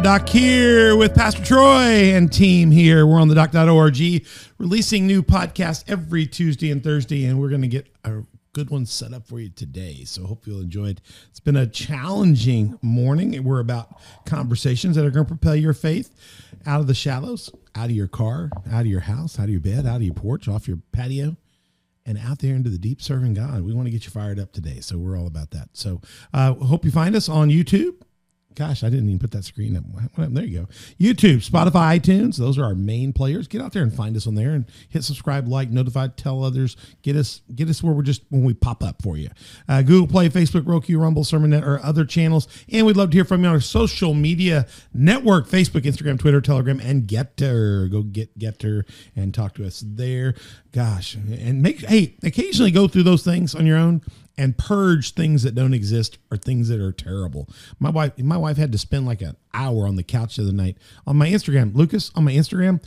the dock here with Pastor Troy and team here. We're on the dock.org releasing new podcasts every Tuesday and Thursday, and we're going to get a good one set up for you today. So hope you'll enjoy it. It's been a challenging morning. We're about conversations that are going to propel your faith out of the shallows, out of your car, out of your house, out of your bed, out of your porch, off your patio and out there into the deep serving God. We want to get you fired up today. So we're all about that. So uh, hope you find us on YouTube. Gosh, I didn't even put that screen up. There you go. YouTube, Spotify, iTunes. Those are our main players. Get out there and find us on there and hit subscribe, like, notify, tell others. Get us, get us where we're just when we pop up for you. Uh, Google Play, Facebook, Roku, Rumble, SermonNet, or other channels. And we'd love to hear from you on our social media network: Facebook, Instagram, Twitter, Telegram, and Gettr. Go get Gettr and talk to us there. Gosh, and make hey occasionally go through those things on your own and purge things that don't exist or things that are terrible. My wife, my wife had to spend like an hour on the couch the other night on my Instagram. Lucas, on my Instagram,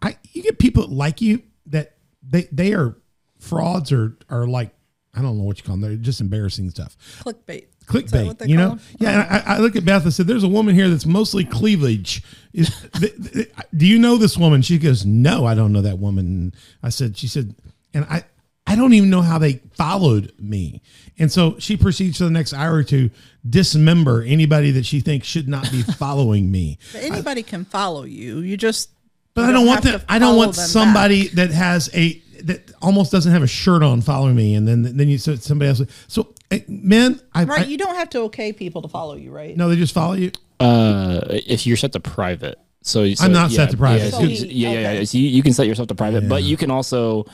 I you get people that like you that they they are frauds or are like I don't know what you call them. They're just embarrassing stuff. Clickbait. Clickbait, you know? Yeah, I, I, look at Beth and said, "There's a woman here that's mostly cleavage. Is do you know this woman?" She goes, "No, I don't know that woman." I said, "She said," and I I don't even know how they followed me. And so she proceeds for the next hour to dismember anybody that she thinks should not be following me. But anybody I, can follow you. You just But you I don't, don't want that I don't want somebody back. that has a that almost doesn't have a shirt on following me and then then you so somebody else so eh, men I Right, I, you don't have to okay people to follow you, right? No, they just follow you. Uh if you're set to private. So, so I'm not yeah, set to private. Yeah, so yeah, yeah, okay. yeah. So you, you, can set yourself to private, yeah. but you can also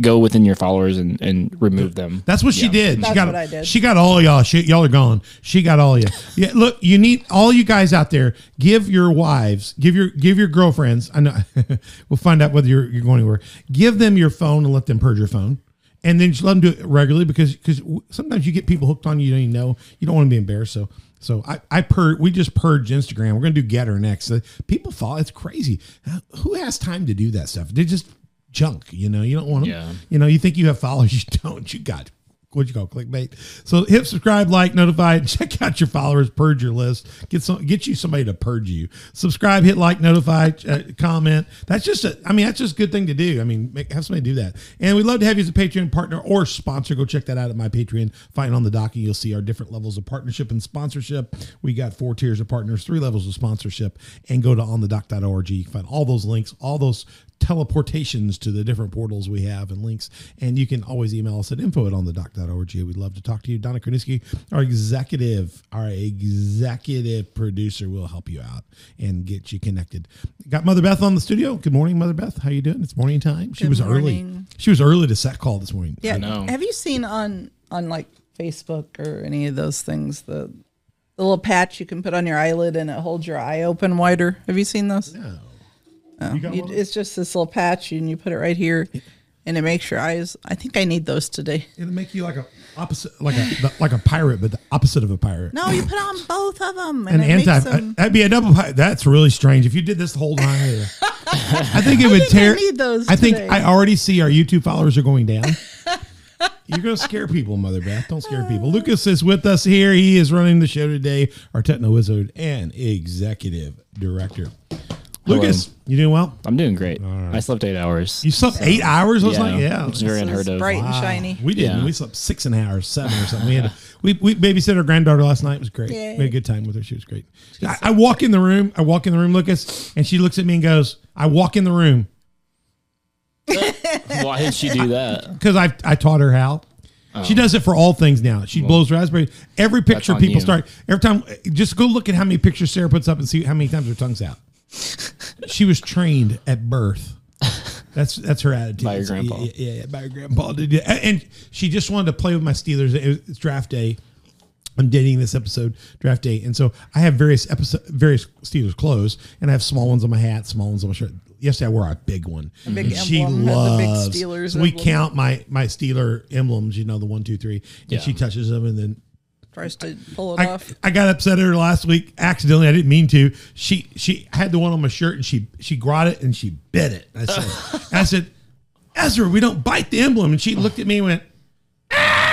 go within your followers and, and remove them. That's what she did. That's she got, what I did. She got all y'all. She, y'all are gone. She got all you. Yeah, look, you need all you guys out there. Give your wives, give your give your girlfriends. I know we'll find out whether you're you're going anywhere. Give them your phone and let them purge your phone and then just let them do it regularly because because sometimes you get people hooked on you, you don't even know. You don't want to be embarrassed. So so I, I pur we just purged Instagram. We're gonna do Gettr next. Uh, people fall. It's crazy. Who has time to do that stuff? They just junk. You know, you don't want them. Yeah. You know, you think you have followers, you don't. You got what you call clickbait. So hit subscribe, like, notify, check out your followers, purge your list, get some, get you somebody to purge you. Subscribe, hit like, notify, uh, comment. That's just a, I mean, that's just a good thing to do. I mean, make, have somebody do that. And we'd love to have you as a Patreon partner or sponsor. Go check that out at my Patreon. Find on the docking, you'll see our different levels of partnership and sponsorship. We got four tiers of partners, three levels of sponsorship, and go to onthedock.org. You can find all those links, all those teleportations to the different portals we have and links. And you can always email us at info at onthedock.org. We'd love to talk to you. Donna Kroniski, our executive, our executive producer will help you out and get you connected. Got Mother Beth on the studio. Good morning, Mother Beth. How you doing? It's morning time. She was morning. early. She was early to set call this morning. Yeah. I know. Have you seen on on like Facebook or any of those things the the little patch you can put on your eyelid and it holds your eye open wider? Have you seen those? No. Oh, you, it's just this little patch, and you put it right here, and it makes your eyes. I think I need those today. It'll make you like a opposite, like a like a pirate, but the opposite of a pirate. No, you put on both of them, and An anti. Uh, them... That'd be a double. pirate. That's really strange. If you did this the whole time, I think it would think tear. I need those. I think I already see our YouTube followers are going down. You're going to scare people, Mother Beth. Don't scare people. Lucas is with us here. He is running the show today, our techno wizard and executive director. Lucas, you doing well? I'm doing great. Right. I slept eight hours. You slept eight hours? I was yeah, like, yeah, which is very unheard of. Bright wow. and shiny. We didn't. Yeah. We slept seven or something. We had we we babysat our granddaughter last night. It was great. Yeah. We had a good time with her. She was great. I, I, walk in the room. I walk in the room, Lucas, and she looks at me and goes, "I walk in the room." Why did she do that? Because I I taught her how. Oh. She does it for all things now. She well, blows raspberry. Every picture people you. start every time. Just go look at how many pictures Sarah puts up and see how many times her tongue's out she was trained at birth. That's that's her attitude. By your grandpa. Yeah, yeah, yeah by your grandpa. And she just wanted to play with my Steelers. It's draft day. I'm dating this episode draft day, and so I have various episode, various Steelers clothes, and I have small ones on my hat, small ones on my shirt. Yesterday I wore a big one. A big she loves. The big Steelers. So we count my my Steeler emblems, you know, the one, two, three, and yeah. she touches them, and then tries to pull it I, off. I got upset at her last week accidentally. I didn't mean to. She she had the one on my shirt and she she got it and she bit it. I said I said, Ezra, we don't bite the emblem. And she looked at me and went, ah!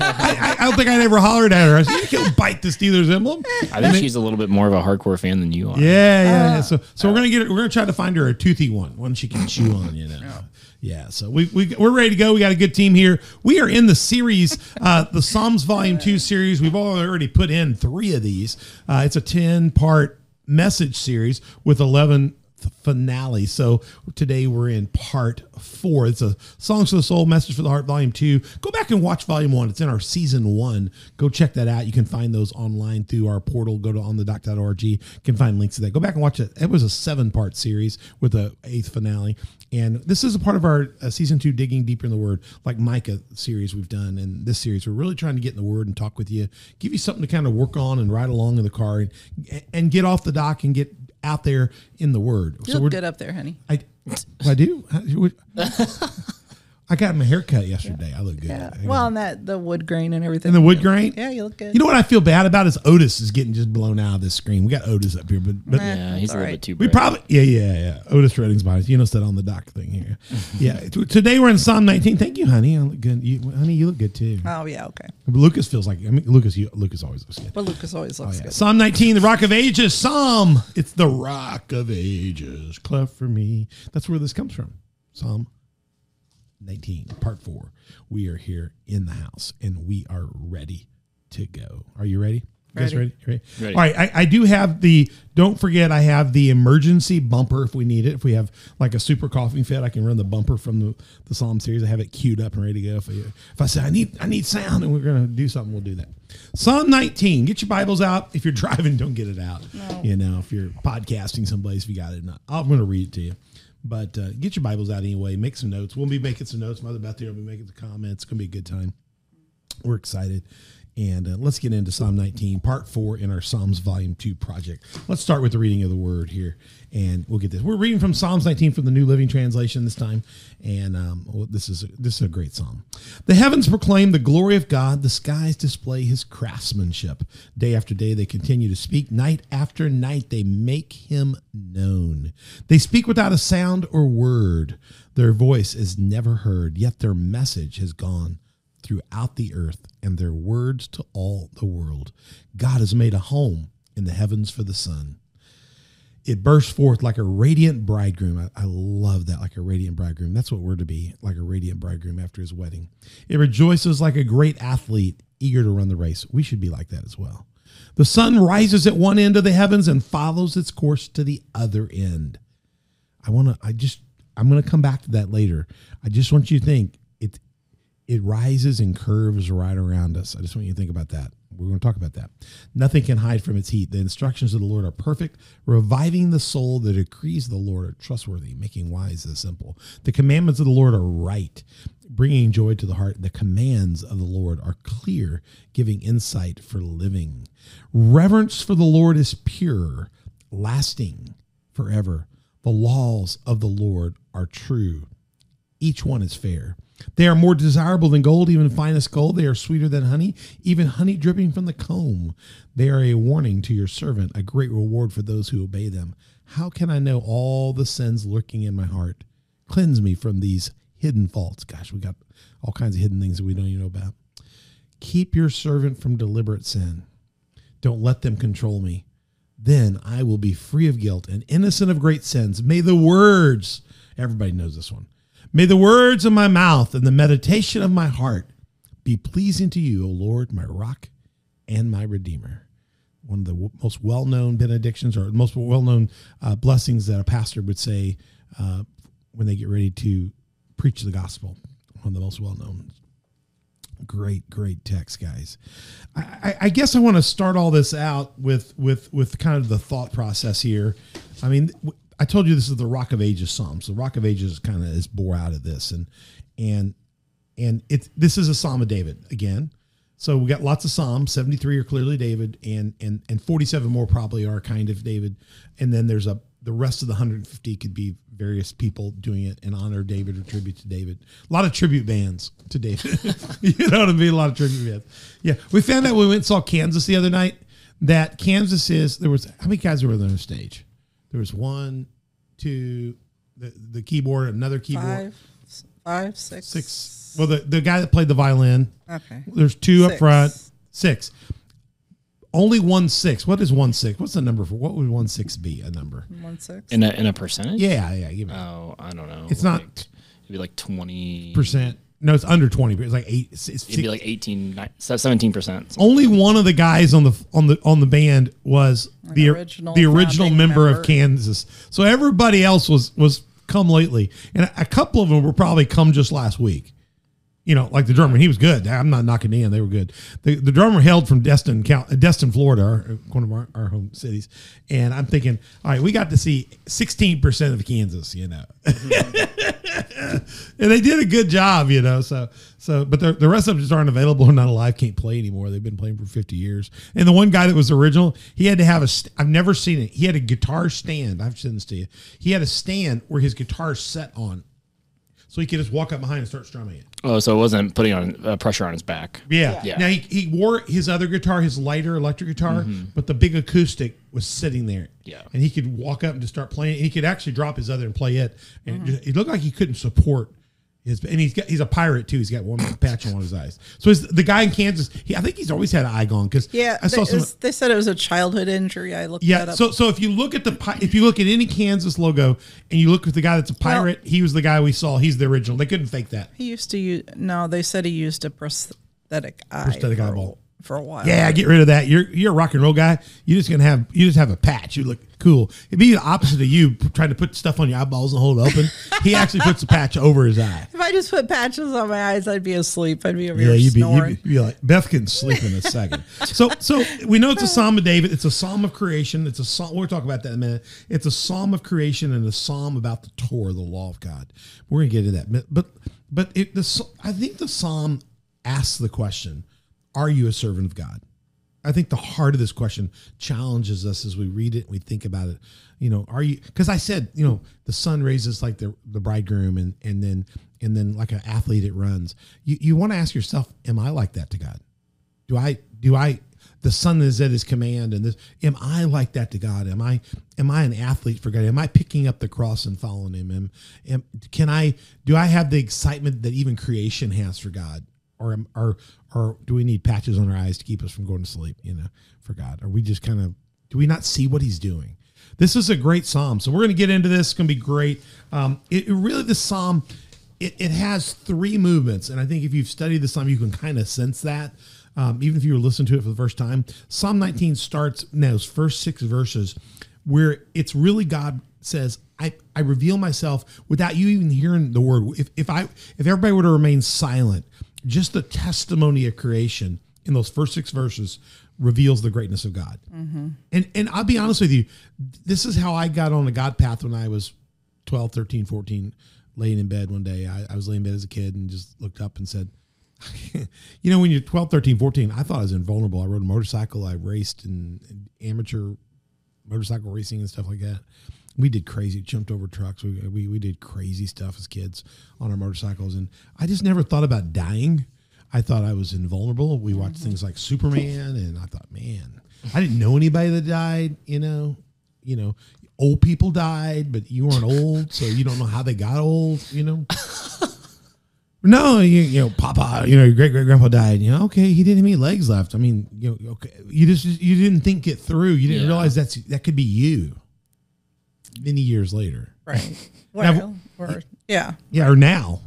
I, I don't think I ever hollered at her. I said, "You can't bite the Steelers emblem." I think she's a little bit more of a hardcore fan than you are. Yeah, yeah. yeah. So, so we're gonna get. We're gonna try to find her a toothy one, one she can chew on. You know. Yeah. So we we we're ready to go. We got a good team here. We are in the series, uh, the Psalms Volume Two series. We've already put in three of these. Uh, it's a ten part message series with eleven finale. So today we're in part four. It's a Songs for the Soul, Message for the Heart, Volume Two. Go back and watch Volume One. It's in our season one. Go check that out. You can find those online through our portal. Go to onthedock.org. You can find links to that. Go back and watch it. It was a seven part series with a eighth finale. And this is a part of our uh, season two, digging deeper in the Word, like Micah series we've done. And this series, we're really trying to get in the Word and talk with you, give you something to kind of work on and ride along in the car, and, and get off the dock and get out there in the Word. You look good up there, honey. I, I do. I got my hair cut yesterday. I look good. Yeah. Well, and that the wood grain and everything. And the wood grain. Yeah, you look good. You know what I feel bad about is Otis is getting just blown out of this screen. We got Otis up here, but but. Yeah, he's That's a little all bit too. we probably yeah yeah yeah. Otis Redding's bodies. You know, said on the dock thing here. yeah. T- Today we're in Psalm 19. Thank you, honey. I look good. You, honey, you look good too. Oh yeah, okay. But Lucas feels like I mean Lucas. You, Lucas always looks good. But Lucas always looks oh, good. Psalm 19, the Rock of Ages. Psalm. It's the Rock of Ages. Cleft for me. That's where this comes from. Psalm 19, part four. We are here in the house and we are ready to go. Are you ready? You guys Ready. ready? Ready? Ready. All right. I, I do have the, don't forget, I have the emergency bumper if we need it. If we have like a super coughing fit, I can run the bumper from the, the Psalm series. I have it queued up and ready to go. If I, if I say I need, I need sound and we're going to do something, we'll do that. Psalm 19. Get your Bibles out. If you're driving, don't get it out. You know, if you're podcasting someplace, if you got it, not, I'm going to read it to you. But uh, get your Bibles out anyway. Make some notes. We'll be making some notes. Mother Beth here will be making the comments. It's going to be a good time. We're excited. And uh, let's get into Psalm 19, part four in our Psalms Volume 2 project. Let's start with the reading of the word here, and we'll get this. We're reading from Psalms 19 from the New Living Translation this time, and um, well, this is a, this is a great psalm. The heavens proclaim the glory of God; the skies display His craftsmanship. Day after day, they continue to speak. Night after night, they make Him known. They speak without a sound or word. Their voice is never heard, yet their message has gone throughout the earth and their words to all the world. God has made a home in the heavens for the sun. It bursts forth like a radiant bridegroom. I, I love that, like a radiant bridegroom. That's what we're to be, like a radiant bridegroom after his wedding. It rejoices like a great athlete eager to run the race. We should be like that as well. The sun rises at one end of the heavens and follows its course to the other end. I want to, I just, I'm going to come back to that later. I just want you to think it, rises and curves right around us. I just want you to think about that. We're going to talk about that. Nothing can hide from its heat. The instructions of the Lord are perfect, reviving the soul. The decrees of the Lord are trustworthy, making wise the simple. The commandments of the Lord are right, bringing joy to the heart. The commands of the Lord are clear, giving insight for living. Reverence for the Lord is pure, lasting forever. The laws of the Lord are true, each one is fair. They are more desirable than gold, even finest gold. They are sweeter than honey, even honey dripping from the comb. They are a warning to your servant, a great reward for those who obey them. How can I know all the sins lurking in my heart? Cleanse me from these hidden faults. Gosh, we got all kinds of hidden things that we don't even know about. Keep your servant from deliberate sin. Don't let them control me. Then I will be free of guilt and innocent of great sins. May the words, everybody knows this one, may the words of my mouth and the meditation of my heart be pleasing to you, O Lord, my rock and my redeemer. One of the most well known benedictions or most well known uh, blessings that a pastor would say uh, when they get ready to preach the gospel. One of the most well known great great text guys I, I, guess i want to start all this out with with with kind of the thought process here i mean i told you this is the rock of ages psalms the rock of ages kind of is bore out of this and and and it this is a psalm of david again so we got lots of psalms 73 are clearly david and and and 47 more probably are kind of david and then there's a the rest of the 150 could be various people doing it in honor of David or tribute to David. A lot of tribute bands to David. you know what I mean? A lot of tribute bands. Yeah. We found out when we went saw Kansas the other night that Kansas is, there was, how many guys were there on stage? There was one, two, the, the keyboard, another keyboard. Five, five, six, Six. Well, the the guy that played the violin. Okay. There's two up front. Six. Only one six. What is one six? What's the number for? What would one six be? A number? One six. In a in a percentage? Yeah, yeah. Give me Oh, I don't know. It's not- Like, it'd be like twenty percent. No, it's under twenty. But it's like eight. It's, it's It'd be like 18, 17 percent. only one of the guys on the on the on the band was the original the original founding member, of. Kansas. So everybody else was was come lately, and a, a couple of them were probably come just last week. You know, like the drummer, he was good. I'm not knocking in; they were good. The, the drummer hailed from Destin, uh, Destin, Florida, our, one of our, our home cities. And I'm thinking, all right, we got to see 16 percent of Kansas. You know, and they did a good job, you know. So, so, but the, the rest of them just aren't available or not alive, can't play anymore. They've been playing for 50 years. And the one guy that was original, he had to have a, I've never seen it. He had a guitar stand. I've seen this to you. He had a stand where his guitar set on. So he could just walk up behind and start strumming it. Oh, so it wasn't putting on uh, pressure on his back. Yeah. Yeah. Now he, he wore his other guitar, his lighter electric guitar, but the big acoustic was sitting there. Yeah. And he could walk up and just start playing. He could actually drop his other and play it. And it, just, it looked like he couldn't support his. And he's got he's a pirate too. He's got one patch on one of his eyes. So it's the guy in Kansas. He, I think he's always had an eye gone because Yeah, I saw they, some. it's- they said it was a childhood injury. I looked that Yeah, up. so so if you look at the if you look at any Kansas logo and you look at the guy that's a pirate, he was the guy we saw. He's the original. They couldn't fake that. he used to use. No, they said he used a prosthetic eye. Prosthetic eyeball. For a while. Yeah, get rid of that. You're you're a rock and roll guy. You're just gonna have you just have a patch. You look cool. It'd be the opposite of you trying to put stuff on your eyeballs and hold it open. he actually puts a patch over his eye. If I just put patches on my eyes, I'd be asleep. I'd be over Yeah, here you'd be, you'd be, you'd be like Beth can sleep in a second. so so we know it's a psalm of David. It's a psalm of creation. It's a psalm. We'll talk about that in a minute. It's a psalm of creation and a psalm about the Torah, the law of God. We're gonna get into that, but but it, the I think the psalm asks the question: Are you a servant of God? I think the heart of this question challenges us as we read it and we think about it. You know, are you? Because I said, you know, the sun raises like the the bridegroom, and and then and then like an athlete, it runs. You you want to ask yourself, am I like that to God? Do I do I? The sun is at His command, and this. Am I like that to God? Am I am I an athlete for God? Am I picking up the cross and following Him? Am, am can I? Do I have the excitement that even creation has for God? or am- or or do we need patches on our eyes to keep us from going to sleep? You know, for God, are we just kind of do we not see what He's doing? This is a great psalm, so we're going to get into this. It's going to be great. Um, it, it really the psalm it, it has three movements, and I think if you've studied the psalm, you can kind of sense that. Um, even if you were listening to it for the first time, Psalm 19 starts now those first six verses where it's really God says, I, I reveal myself without you even hearing the word. If, if I if everybody were to remain silent, just the testimony of creation in those first six verses reveals the greatness of God. Mm-hmm. And and I'll be honest with you, this is how I got on the God path when I was 12, 13, 14, laying in bed one day. I, I was laying in bed as a kid and just looked up and said, you know, when you're 12, 13, 14, I thought I was invulnerable. I rode a motorcycle. I raced in, in amateur motorcycle racing and stuff like that. We did crazy, jumped over trucks. We, we, we did crazy stuff as kids on our motorcycles. And I just never thought about dying. I thought I was invulnerable. We watched mm-hmm. things like Superman and I thought, man, I didn't know anybody that died, you know, you know, old people died, but you weren't old. So you don't know how they got old, you know? No, you, you know, Papa, you know, your great great grandpa died. You know, okay, he didn't have any legs left. I mean, you know, okay, you just you didn't think it through. You didn't Yeah. realize that's that could be you. Many years later, Right. Well, or, yeah. yeah, or now,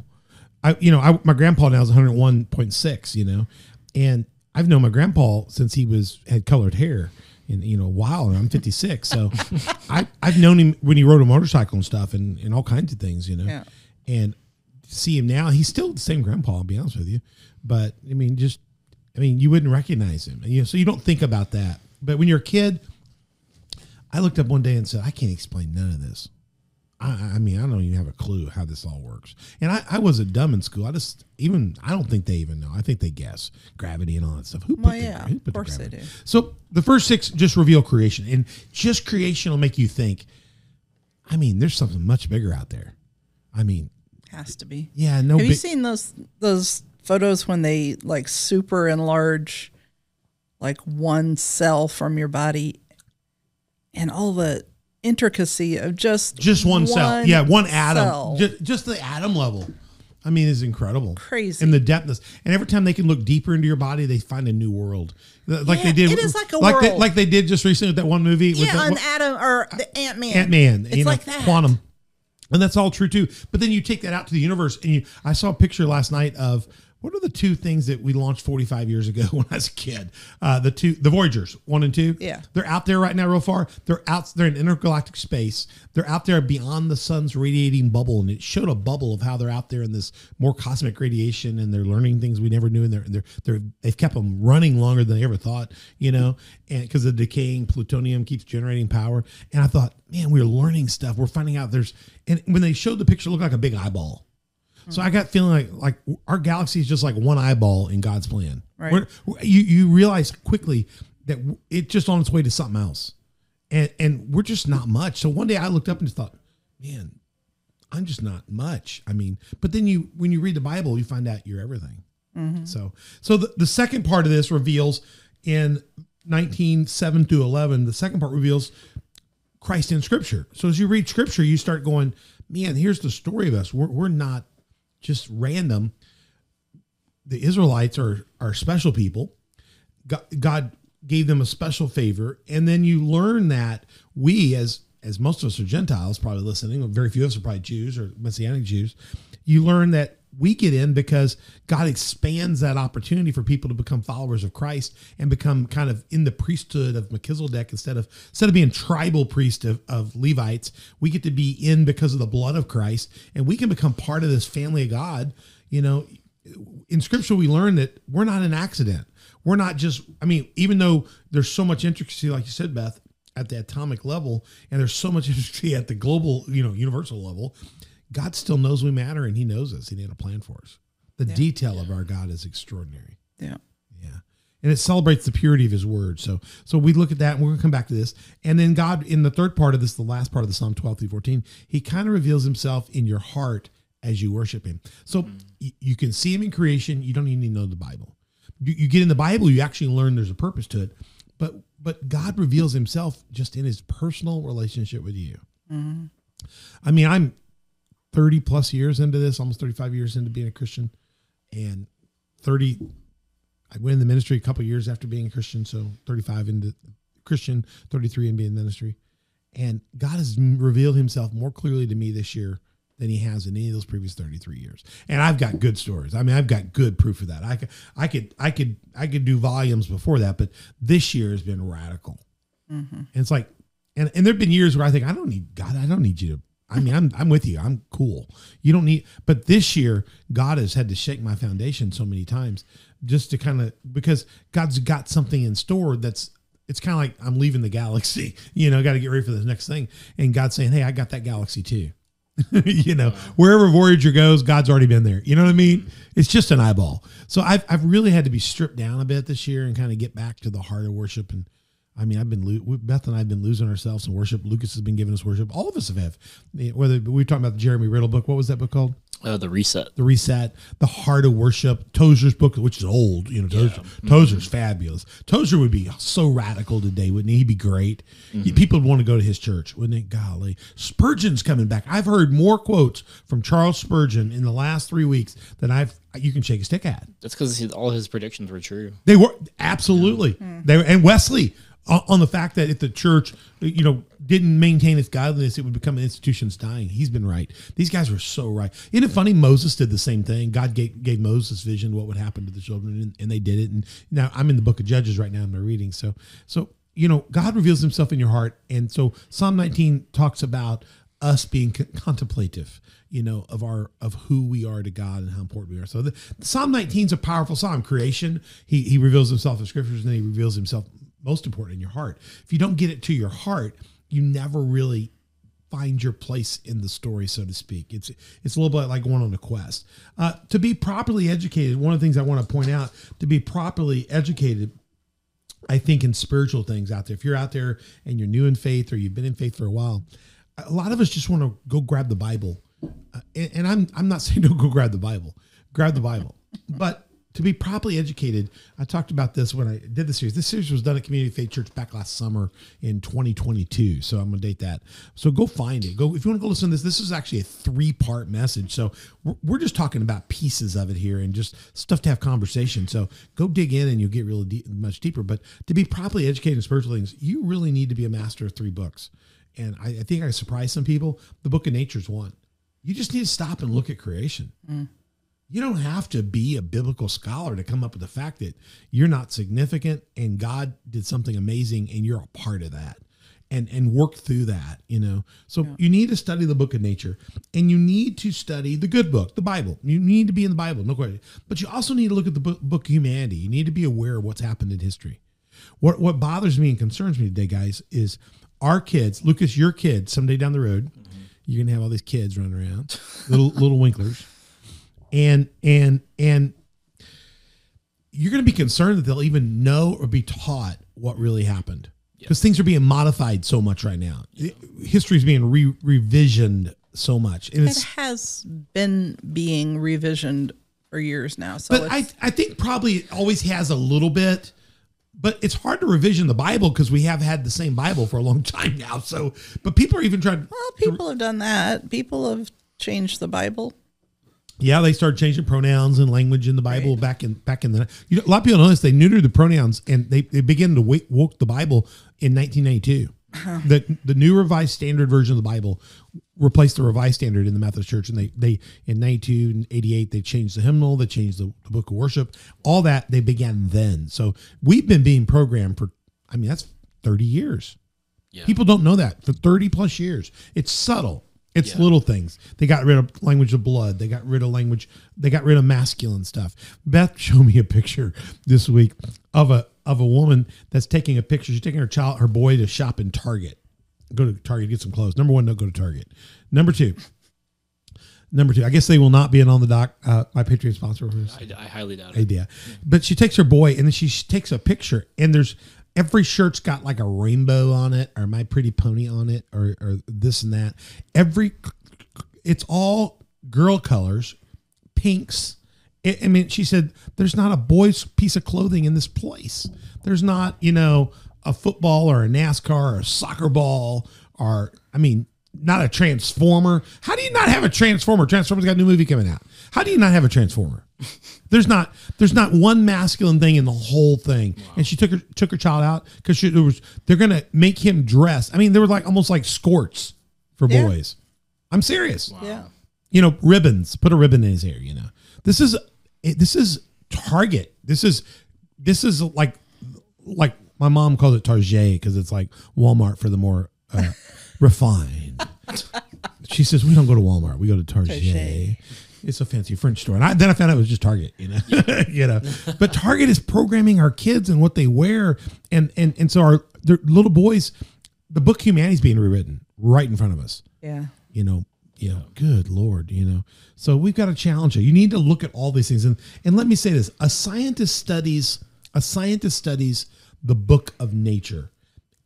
I you know, I, my grandpa now is one hundred one point six. You know, and I've known my grandpa since he was had colored hair. And you know, a while, and I'm 56, so I I've known him when he rode a motorcycle and stuff, and, and all kinds of things, you know. Yeah. And see him now, he's still the same grandpa. I'll be honest with you, but I mean, just I mean, you wouldn't recognize him, you know. So you don't think about that. But when you're a kid, I looked up one day and said, I can't explain none of this. I, I mean, I don't even have a clue how this all works. And I, I wasn't dumb in school. I just even I don't think they even know. I think they guess gravity and all that stuff. Who put Well, the, yeah, who of put the course they do. So the first six just reveal creation, and just creation will make you think. I mean, there's something much bigger out there. I mean, Has to be. yeah, no. Have you seen those those photos when they like super enlarge like one cell from your body and all the intricacy of just just one, cell. Yeah, one atom. cell. Just, just the atom level. I mean, it's incredible. Crazy. And the depthness. And every time they can look deeper into your body, they find a new world. Like Yeah, they did. it is like a They, world. like they did just recently with that one movie. with Yeah, the, on Adam or the Ant Man. Ant Man. It's like that. Quantum. And that's all true too. But then you take that out to the universe, and you. I saw a picture last night of what are the two things that we launched 45 years ago when I was a kid? Uh, the two, the Voyagers, one and two. Yeah. they're out there right now, real far. They're out. They're in intergalactic space. They're out there beyond the sun's radiating bubble, and it showed a bubble of how they're out there in this more cosmic radiation, and they're learning things we never knew, and they're they're, they're they've kept them running longer than they ever thought, you know, and because the decaying plutonium keeps generating power. And I thought, man, we're learning stuff. We're finding out there's, and when they showed the picture, it looked like a big eyeball. So I got feeling like like our galaxy is just like one eyeball in God's plan. Right. We're- you you realize quickly that it's just on its way to something else, and and we're just not much. So one day I looked up and just thought, man, I'm just not much. I mean, but then you when you read the Bible, you find out you're everything. Mm-hmm. So so the, the second part of this reveals in 19 7 through 11 the second part reveals Christ in Scripture. So as you read Scripture, you start going, man, here's the story of us. We're, we're not just random. The Israelites are are special people. God, gave them a special favor, and then you learn that we, as as most of us are Gentiles, probably listening, very few of us are probably Jews or Messianic Jews. You learn that we get in because God expands that opportunity for people to become followers of Christ and become kind of in the priesthood of Melchizedek instead of instead of being tribal priest of, of Levites. We get to be in because of the blood of Christ, and we can become part of this family of God. You know, in Scripture we learn that we're not an accident. We're not just. I mean, even though there's so much intricacy, like you said, Beth, at the atomic level, and there's so much intricacy at the global, you know, universal level. God still knows we matter, and He knows us. He had a plan for us. The detail of our God is extraordinary. Yeah. Yeah. And it celebrates the purity of his word. So so we look at that and we're gonna come back to this. And then God in the third part of this, the last part of the Psalm 12 through 14, he kind of reveals himself in your heart as you worship him. So hmm. y- you can see him in creation, you don't even need to know the Bible. You, you get in the Bible, you actually learn there's a purpose to it. But but God reveals himself just in his personal relationship with you. Mm-hmm. I mean, I'm 30 plus years into this, almost 35 years into being a Christian, and 30 I went in the ministry a couple years after being a Christian, so 35 into Christian, 33 in being in ministry. And God has revealed himself more clearly to me this year than he has in any of those previous 33 years. And I've got good stories. I mean, I've got good proof of that. I could I could I could I could do volumes before that, but this year has been radical. Mm-hmm. And it's like and and there've been years where I think I don't need God, I don't need you to I mean, I'm I'm with you. I'm cool. You don't need but this year God has had to shake my foundation so many times just to kind of because God's got something in store that's it's kind of like I'm leaving the galaxy, you know, got to get ready for the next thing. And God's saying, Hey, I got that galaxy too. you know, wherever Voyager goes, God's already been there. You know what I mean? It's just an eyeball. So I've, I've really had to be stripped down a bit this year and kind of get back to the heart of worship. And I mean, I've been, lo- Beth and I have been losing ourselves in worship. Lucas has been giving us worship. All of us have. have. Whether we were talking about the Jeremy Riddle book. What was that book called? Uh, the reset. the reset, the heart of worship, Tozer's book, which is old, you know, Tozer, mm-hmm. Tozer's fabulous. Tozer would be so radical today, wouldn't he? He'd be great. Mm-hmm. People would want to go to his church, wouldn't it? Golly. Spurgeon's coming back. I've heard more quotes from Charles Spurgeon in the last three weeks than I've, you can shake a stick at. That's because all his predictions were true. They were absolutely mm-hmm. they were, and Wesley on, the fact that if the church, you know, didn't maintain its godliness, it would become an institution's dying. He's been right. These guys were so right. Isn't it funny? Moses did the same thing. God gave, gave Moses vision what would happen to the children, and, and they did it. And now I'm in the book of Judges right now in my reading. So, so you know, God reveals Himself in your heart, and so Psalm 19 talks about us being con- contemplative you know of our of who we are to god and how important we are so the, psalm 19 is a powerful psalm creation he he reveals himself in scriptures and then he reveals himself most important in your heart if you don't get it to your heart you never really find your place in the story so to speak it's it's a little bit like going on a quest uh, to be properly educated one of the things i want to point out to be properly educated I think in spiritual things out there. If you're out there and you're new in faith or you've been in faith for a while, a lot of us just want to go grab the Bible. Uh, and, and I'm I'm not saying don't go grab the Bible. Grab the Bible. But to be properly educated. I talked about this when I did the series. This series was done at Community Faith Church back last summer in 2022. So I'm gonna date that. So go find it. Go if you want to go listen to this. This is actually a three part message. So we're, we're just talking about pieces of it here and just stuff to have conversation. So go dig in and you'll get really deep, much deeper. But to be properly educated in spiritual things, you really need to be a master of three books. And I, I think I surprised some people. The Book of Nature is one. You just need to stop and look at creation. Mm. You don't have to be a biblical scholar to come up with the fact that you're not significant and God did something amazing and you're a part of that. And and work through that, you know. So you need to study the book of nature and you need to study the good book, the Bible. You need to be in the Bible, no question. But you also need to look at the book, book of humanity. You need to be aware of what's happened in history. What what bothers me and concerns me today, guys, is our kids, Lucas, your kids, someday down the road, mm-hmm. you're gonna have all these kids running around, little little winklers and and and you're going to be concerned that they'll even know or be taught what really happened because things are being modified so much right now. History is being re- revisioned so much, and It it's. has been being revisioned for years now. So But I, I think probably it always has a little bit, but it's hard to revision the Bible because we have had the same Bible for a long time now. So, but people are even trying. well, people have done that. People have changed the Bible. Yeah, they started changing pronouns and language in the Bible back in back in the. You know, a lot of people know this. They neutered the pronouns and they, they began to wake, woke the Bible in 1992. Uh-huh. The the new Revised Standard version of the Bible replaced the Revised Standard in the Methodist Church, and they they in 92 and 88 they changed the hymnal, they changed the, the Book of Worship, all that they began then. So we've been being programmed for. I mean, that's 30 years. People don't know that for 30 plus years. It's subtle. It's little things. They got rid of language of blood. They got rid of language. They got rid of masculine stuff. Beth showed me a picture this week of a of a woman that's taking a picture. She's taking her child, her boy, to shop in Target. Go to Target, get some clothes. Number one, don't go to Target. Number two, number two. I guess they will not be in on the dock. Uh, my Patreon sponsor I, I highly doubt it. idea. But she takes her boy and then she takes a picture and there's every shirt's got like a rainbow on it or my pretty pony on it or, or this and that. Every it's all girl colors, pinks. I I mean, she said there's not a boy's piece of clothing in this place. There's not, you know, a football or a NASCAR or a soccer ball or I mean, not a transformer. How do you not have a transformer? Transformers got a new movie coming out. How do you not have a transformer? There's not there's not one masculine thing in the whole thing. And she took her took her child out because she there was they're gonna make him dress. I mean, they were like almost like skirts for Yeah. boys. I'm serious Yeah. you know, ribbons. Put a ribbon in his hair. You know, this is this is Target. This is this is like like my mom calls it Target because it's like Walmart for the more uh, refined. She says we don't go to Walmart. We go to Target. Target. It's a fancy French store, and I, then I found out it was just Target. You know, you know. But Target is programming our kids and what they wear, and and and so our their little boys, the book Humanity is being rewritten right in front of us Yeah. you know you know good lord you know so we've got to challenge you you need to look at all these things and and let me say this a scientist studies a scientist studies the book of nature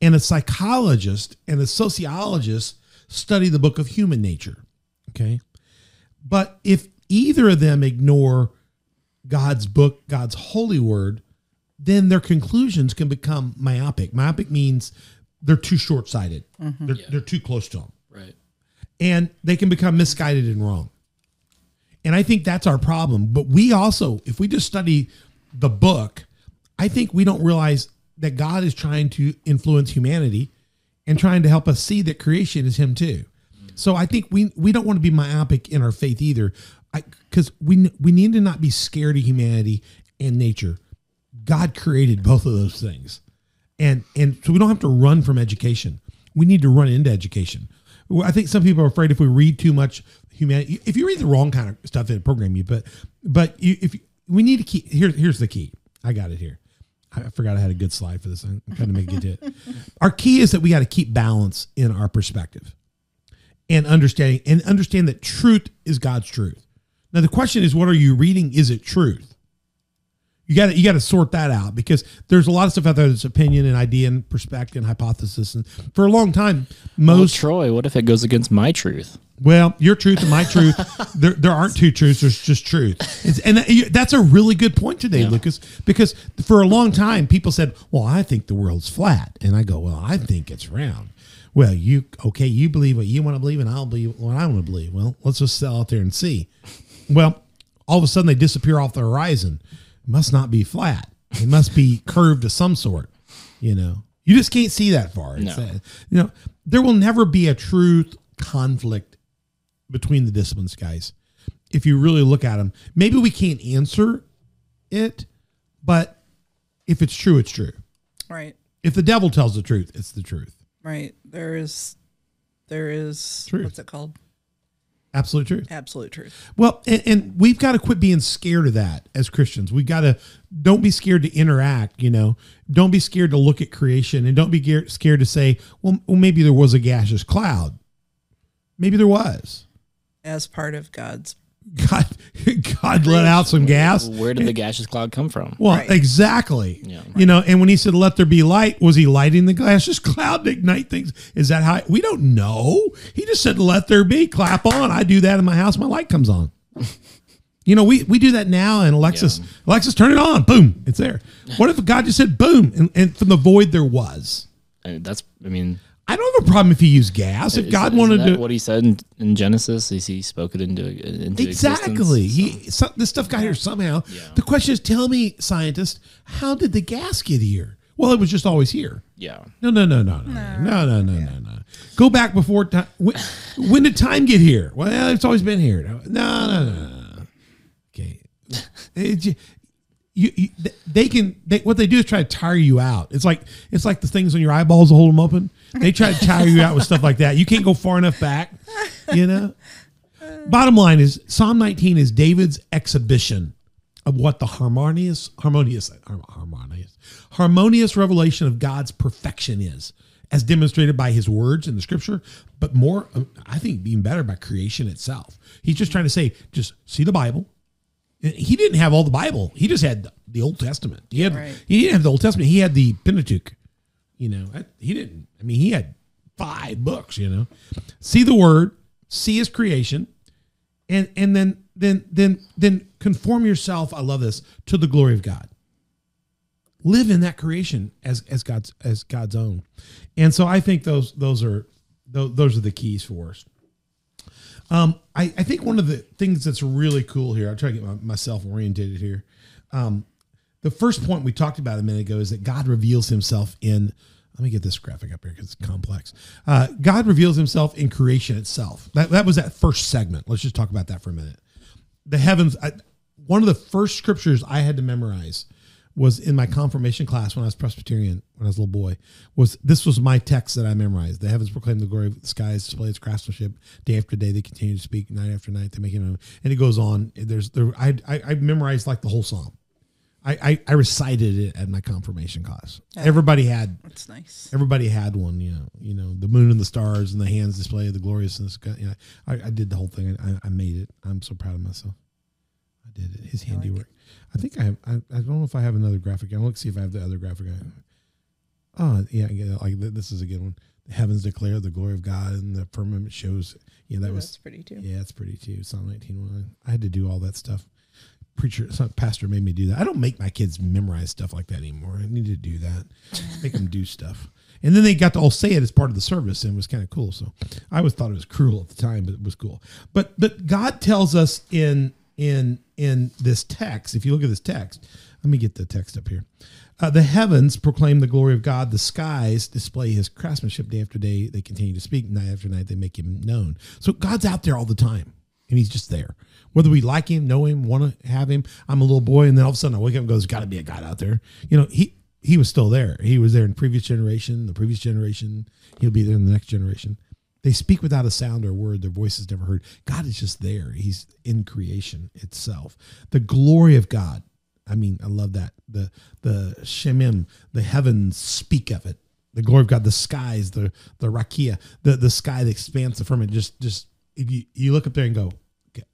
and a psychologist and a sociologist study the book of human nature okay but if either of them ignore god's book god's holy word then their conclusions can become myopic myopic means they're too short-sighted mm-hmm. they're, they're too close to them Right. and they can become misguided and wrong. And I think that's our problem. But we also, if we just study the book, I think we don't realize that God is trying to influence humanity and trying to help us see that creation is Him too. So I think we we don't want to be myopic in our faith either, because we we need to not be scared of humanity and nature. God created both of those things, and and so we don't have to run from education. We need to run into education. I think some people are afraid if we read too much humanity. If you read the wrong kind of stuff, it'll program you. But but you, if we need to keep here, here's the key. I got it here. I forgot I had a good slide for this. I'm trying to make it to it. Our key is that we got to keep balance in our perspective and understanding and understand that truth is God's truth. Now the question is, what are you reading? Is it truth? You got to you got to sort that out because there's a lot of stuff out there that's opinion and idea and perspective and hypothesis. And for a long time, Well, most Troy, what if it goes against my truth? well, your truth and my truth, there, there aren't two truths. There's just truth. It's, and that's a really good point today, Lucas, because for a long time, people said, well, I think the world's flat. And I go, well, I think it's round. Well, you, okay, you believe what you want to believe, and I'll believe what I want to believe. Well, let's just sell out there and see. Well, all of a sudden they disappear off the horizon. Must not be flat. It must be curved of some sort, you know. You just can't see that far. No. uh, you know, there will never be a truth conflict between the disciplines, guys. If you really look at them, maybe we can't answer it, but if it's true, it's true. Right. If the devil tells the truth, it's the truth. Right. There is there is Truth. what's it called? Absolute truth. Absolute truth. Well, and, and we've got to quit being scared of that as Christians. We've got to don't be scared to interact. You know, don't be scared to look at creation, and don't be scared to say, well, well, maybe there was a gaseous cloud. Maybe there was. As part of God's God, God let out some gas. Where did the gaseous cloud come from? Well, Right. exactly. Yeah. You know, and when he said, "Let there be light," was he lighting the gaseous cloud to ignite things? Is that how? We don't know. He just said, "Let there be." Clap on. I do that in my house. My light comes on. You know, we, we do that now, and Alexis, Alexis, turn it on. Boom, it's there. What if God just said, "Boom," and, and from the void there was? And that's, I mean, I don't have a problem if he used gas. If is- God isn't wanted that to, what he said in, in Genesis, is he spoke it into into exactly. existence? He so, this stuff got here somehow. The question is, tell me, scientist, how did the gas get here? Well, it was just always here. Yeah. No, no, no, no, no, no, no, no, no, no. Go back before time. When, when did time get here? Well, it's always been here. No, no, no, no. no. Okay. It ju- you, you, they can. They, what they do is try to tire you out. It's like it's like the things on your eyeballs to hold them open. They try to tire you out with stuff like that. You can't go far enough back. You know. Bottom line is Psalm 19 is David's exhibition of what the harmonious, harmonious, harmonious, harmonious revelation of God's perfection is, as demonstrated by His words in the Scripture, but more, um, I think, even better by creation itself. He's just trying to say, just see the Bible. He didn't have all the Bible. He just had the Old Testament. He had, Right. he didn't have the Old Testament. He had the Pentateuch. You know, I- he didn't. I mean, he had five books. You know, see the Word, see His creation, and and then then then then conform yourself. I love this to the glory of God. Live in that creation as as God's as God's own, and so I think those those are those, those are the keys for us. Um, I, I think one of the things that's really cool here, I'll try to get my, myself oriented here. Um, the first point we talked about a minute ago is that God reveals himself in, let me get this graphic up here because it's complex. Uh, God reveals himself in creation itself. That, that was that first segment. Let's just talk about that for a minute. The heavens, I, one of the first scriptures I had to memorize was in my confirmation class when I was Presbyterian, when I was a little boy, was this was my text that I memorized. The heavens proclaim the glory of the skies, display its craftsmanship. Day after day, they continue to speak. Night after night, they make it. And it goes on. There's there. I I, I memorized like the whole psalm. I, I I recited it at my confirmation class. Everybody had That's nice. everybody had one. You know, you know the moon and the stars and the hands display of the gloriousness. God. Yeah, I, I did the whole thing. I, I made it. I'm so proud of myself. I did it. His handiwork. I think I have. I, I don't know if I have another graphic. I'm look see if I have the other graphic. I, oh yeah, I get like this is a good one. The heavens declare the glory of God, and the firmament shows. Yeah, that Ooh, was that's pretty too. yeah, it's pretty too. Psalm 19. I had to do all that stuff. Preacher, some pastor made me do that. I don't make my kids memorize stuff like that anymore. I need to do that. Make them do stuff. And then they got to all say it as part of the service, and it was kind of cool. So I always thought it was cruel at the time, but it was cool. But but God tells us in in in this text. If you look at this text, let me get the text up here. Uh, the heavens proclaim the glory of God. The skies display His craftsmanship day after day. They continue to speak night after night. They make Him known. So God's out there all the time, and He's just there. Whether we like Him, know Him, want to have Him. I'm a little boy, and then all of a sudden I wake up and go, "There's got to be a God out there." You know, He He was still there. He was there in previous generation, the previous generation. He'll be there in the next generation. They speak without a sound or a word. Their voice is never heard. God is just there. He's in creation itself. The glory of God. I mean, I love that. The the Shemim, the heavens speak of it. The glory of God, the skies, the the rakia, the the sky, the expanse, the firmament. Just just you you look up there and go, okay,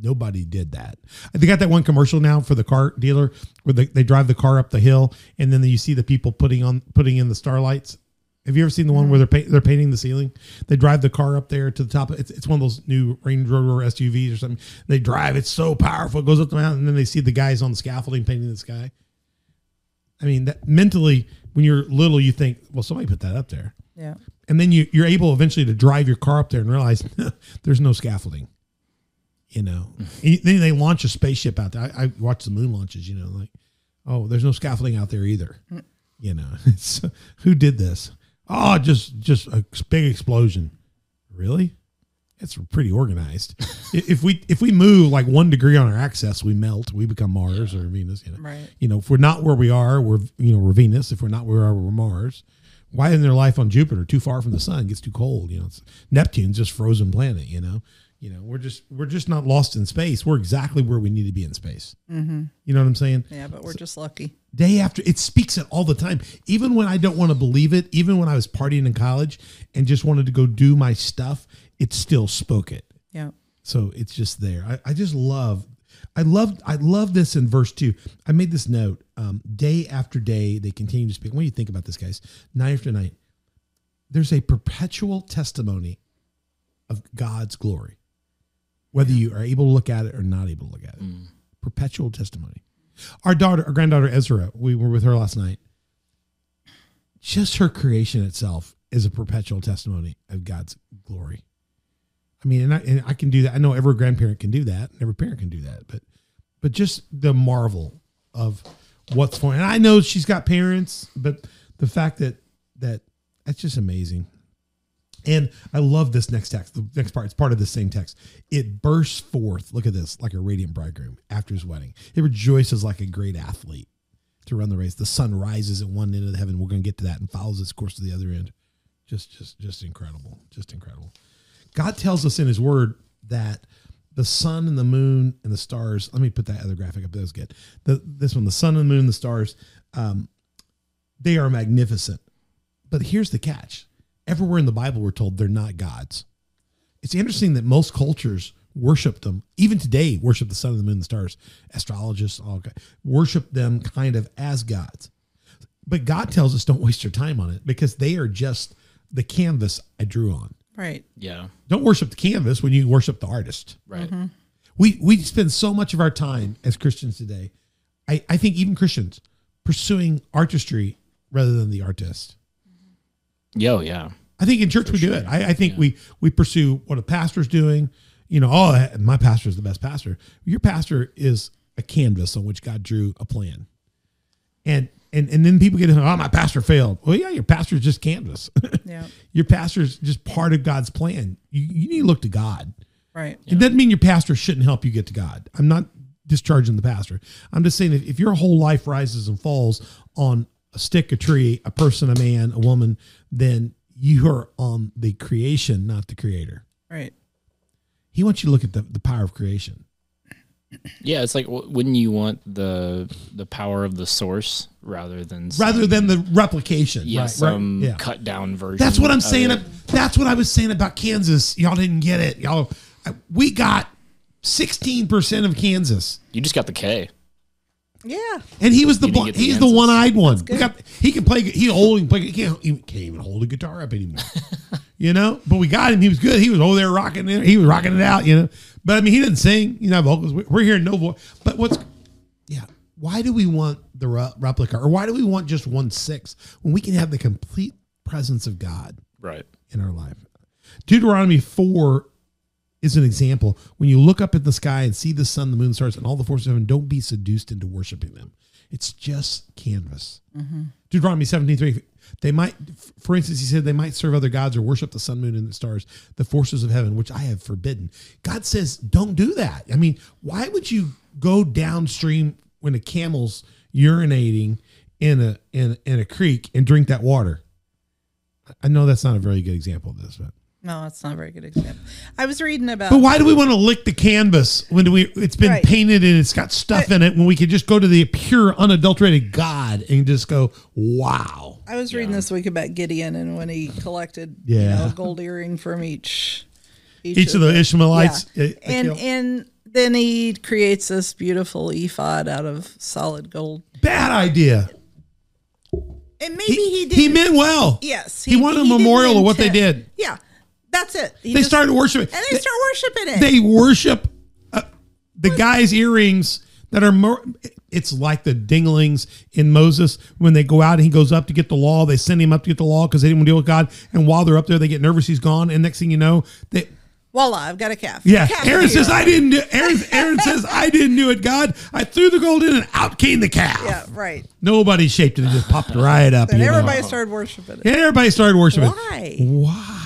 Nobody did that. They got that one commercial now for the car dealer where they, they drive the car up the hill and then you see the people putting on putting in the starlights. Have you ever seen the one mm-hmm. where they're pa- they're painting the ceiling? They drive the car up there to the top. It's, it's one of those new Range Rover SUVs or something. They drive. It's so powerful. It goes up the mountain, and then they see the guys on the scaffolding painting the sky. I mean, that mentally, when you're little, you think, well, somebody put that up there, Yeah. And then you you're able eventually to drive your car up there and realize there's no scaffolding. You know, mm. And then they launch a spaceship out there. I, I watch the moon launches. You know, like, oh, there's no scaffolding out there either. Mm. You know, it's who did this? Oh, just just a big explosion. Really? It's pretty organized. If we if we move like one degree on our axis, we melt. We become Mars or Venus. You know, Right. you know, if we're not where we are, we're you know we're Venus. If we're not where we are, we're Mars. Why isn't there life on Jupiter? Too far from the sun, it gets too cold. You know, it's, Neptune's just frozen planet. You know, you know we're just we're just not lost in space. We're exactly where we need to be in space. Mm-hmm. You know what I'm saying? Yeah, but we're just lucky. day after it speaks it all the time even when i don't want to believe it even when i was partying in college and just wanted to go do my stuff it still spoke it Yeah. so it's just there i, I just love i love i love this in verse 2 i made this note um, day after day they continue to speak. What do you think about this guys? Night after night there's a perpetual testimony of god's glory whether you are able to look at it or not able to look at it. Perpetual testimony. Our daughter, our granddaughter Ezra, we were with her last night. Just her creation itself is a perpetual testimony of God's glory. I mean, and I, and I can do that. I know every grandparent can do that. Every parent can do that. But, but just the marvel of what's for. And I know she's got parents, but the fact that that that's just amazing. And I love this next text. The next part, it's part of the same text. It bursts forth, look at this, like a radiant bridegroom after his wedding. It rejoices like a great athlete to run the race. The sun rises at one end of the heaven. We're going to get to that and follows its course to the other end. Just, just, just incredible. Just incredible. God tells us in his word that the sun and the moon and the stars, let me put that other graphic up. That was good. The, this one, the sun and the moon the stars, um, they are magnificent. But here's the catch everywhere in the Bible, we're told they're not gods. It's interesting that most cultures worship them, even today, worship the sun and the moon and the stars. Astrologists, all worship them kind of as gods. But God tells us don't waste your time on it because they are just the canvas I drew on. Right. Yeah. Don't worship the canvas when you worship the artist. Right. Mm-hmm. We we spend so much of our time as Christians today. I, I think even Christians pursuing artistry rather than the artist. Yo, yeah. I think in church we do it. I, I think we we pursue what a pastor's doing. You know, oh, eh, my pastor is the best pastor. Your pastor is a canvas on which God drew a plan, and and and then people get, oh, my pastor failed. Well, yeah, your pastor's just canvas. Yeah. your pastor's just part of God's plan. You you need to look to God. Right. It doesn't mean your pastor shouldn't help you get to God. I'm not discharging the pastor. I'm just saying if, if your whole life rises and falls on a stick, a tree, a person, a man, a woman, then you are on the creation, not the creator. Right. He wants you to look at the, the power of creation. Yeah, it's like w- wouldn't you want the the power of the source rather than some- Rather than the replication. yeah, right, some right, yeah. cut down version. That's what I'm saying. it. That's what I was saying about Kansas. Y'all didn't get it. Y'all, uh, we got 16% of Kansas. You just got the K. Yeah. And he was the You didn't one, get the he's the answers. one eyed one. We got he can play he hold he, play, he can't, he can't even hold a guitar up anymore. you know? But we got him. He was good. He was over there rocking it. He was rocking it out, you know. But I mean he didn't sing, you know, vocals. We- We're hearing no voice. But what's yeah, why do we want the re- replica or why do we want just one six when we can have the complete presence of God Right. in our life? Deuteronomy 4 is an example. When you look up at the sky and see the sun, the moon, stars, and all the forces of heaven, don't be seduced into worshiping them. It's just canvas. Mm-hmm. Deuteronomy 17, 3. They might, for instance, he said they might serve other gods or worship the sun, moon, and the stars, the forces of heaven, which I have forbidden. God says, don't do that. I mean, why would you go downstream when a camel's urinating in a in, in a creek and drink that water? I know that's not a very good example of this, but No, that's not a very good example. I was reading about. but why do we want to lick the canvas when do we it's been Right. painted and it's got stuff in it when we could just go to the pure unadulterated God and just go, wow. I was reading this week about Gideon and when he collected, Yeah. you know, a gold earring from each Each of the Ishmaelites, Yeah. and and then he creates this beautiful ephod out of solid gold. Bad idea. And maybe He, he, did. he meant well. yes, He, wanted a didn't memorial of what they intend- did. Yeah, that's it. He They just- started worshiping. and they start worshiping it. they worship uh, the guy's earrings that are more it's like the dinglings in moses when they go out and he goes up to get the law they send him up to get the law because they didn't want to deal with god and while they're up there they get nervous he's gone and next thing you know they Voila, I've got a calf. yeah Calf aaron says i didn't do aaron, aaron says i didn't do it god i threw the gold in and out came the calf Yeah, right. nobody shaped it it just popped right up And you know. everybody started worshiping it. and everybody started worshiping Why? why?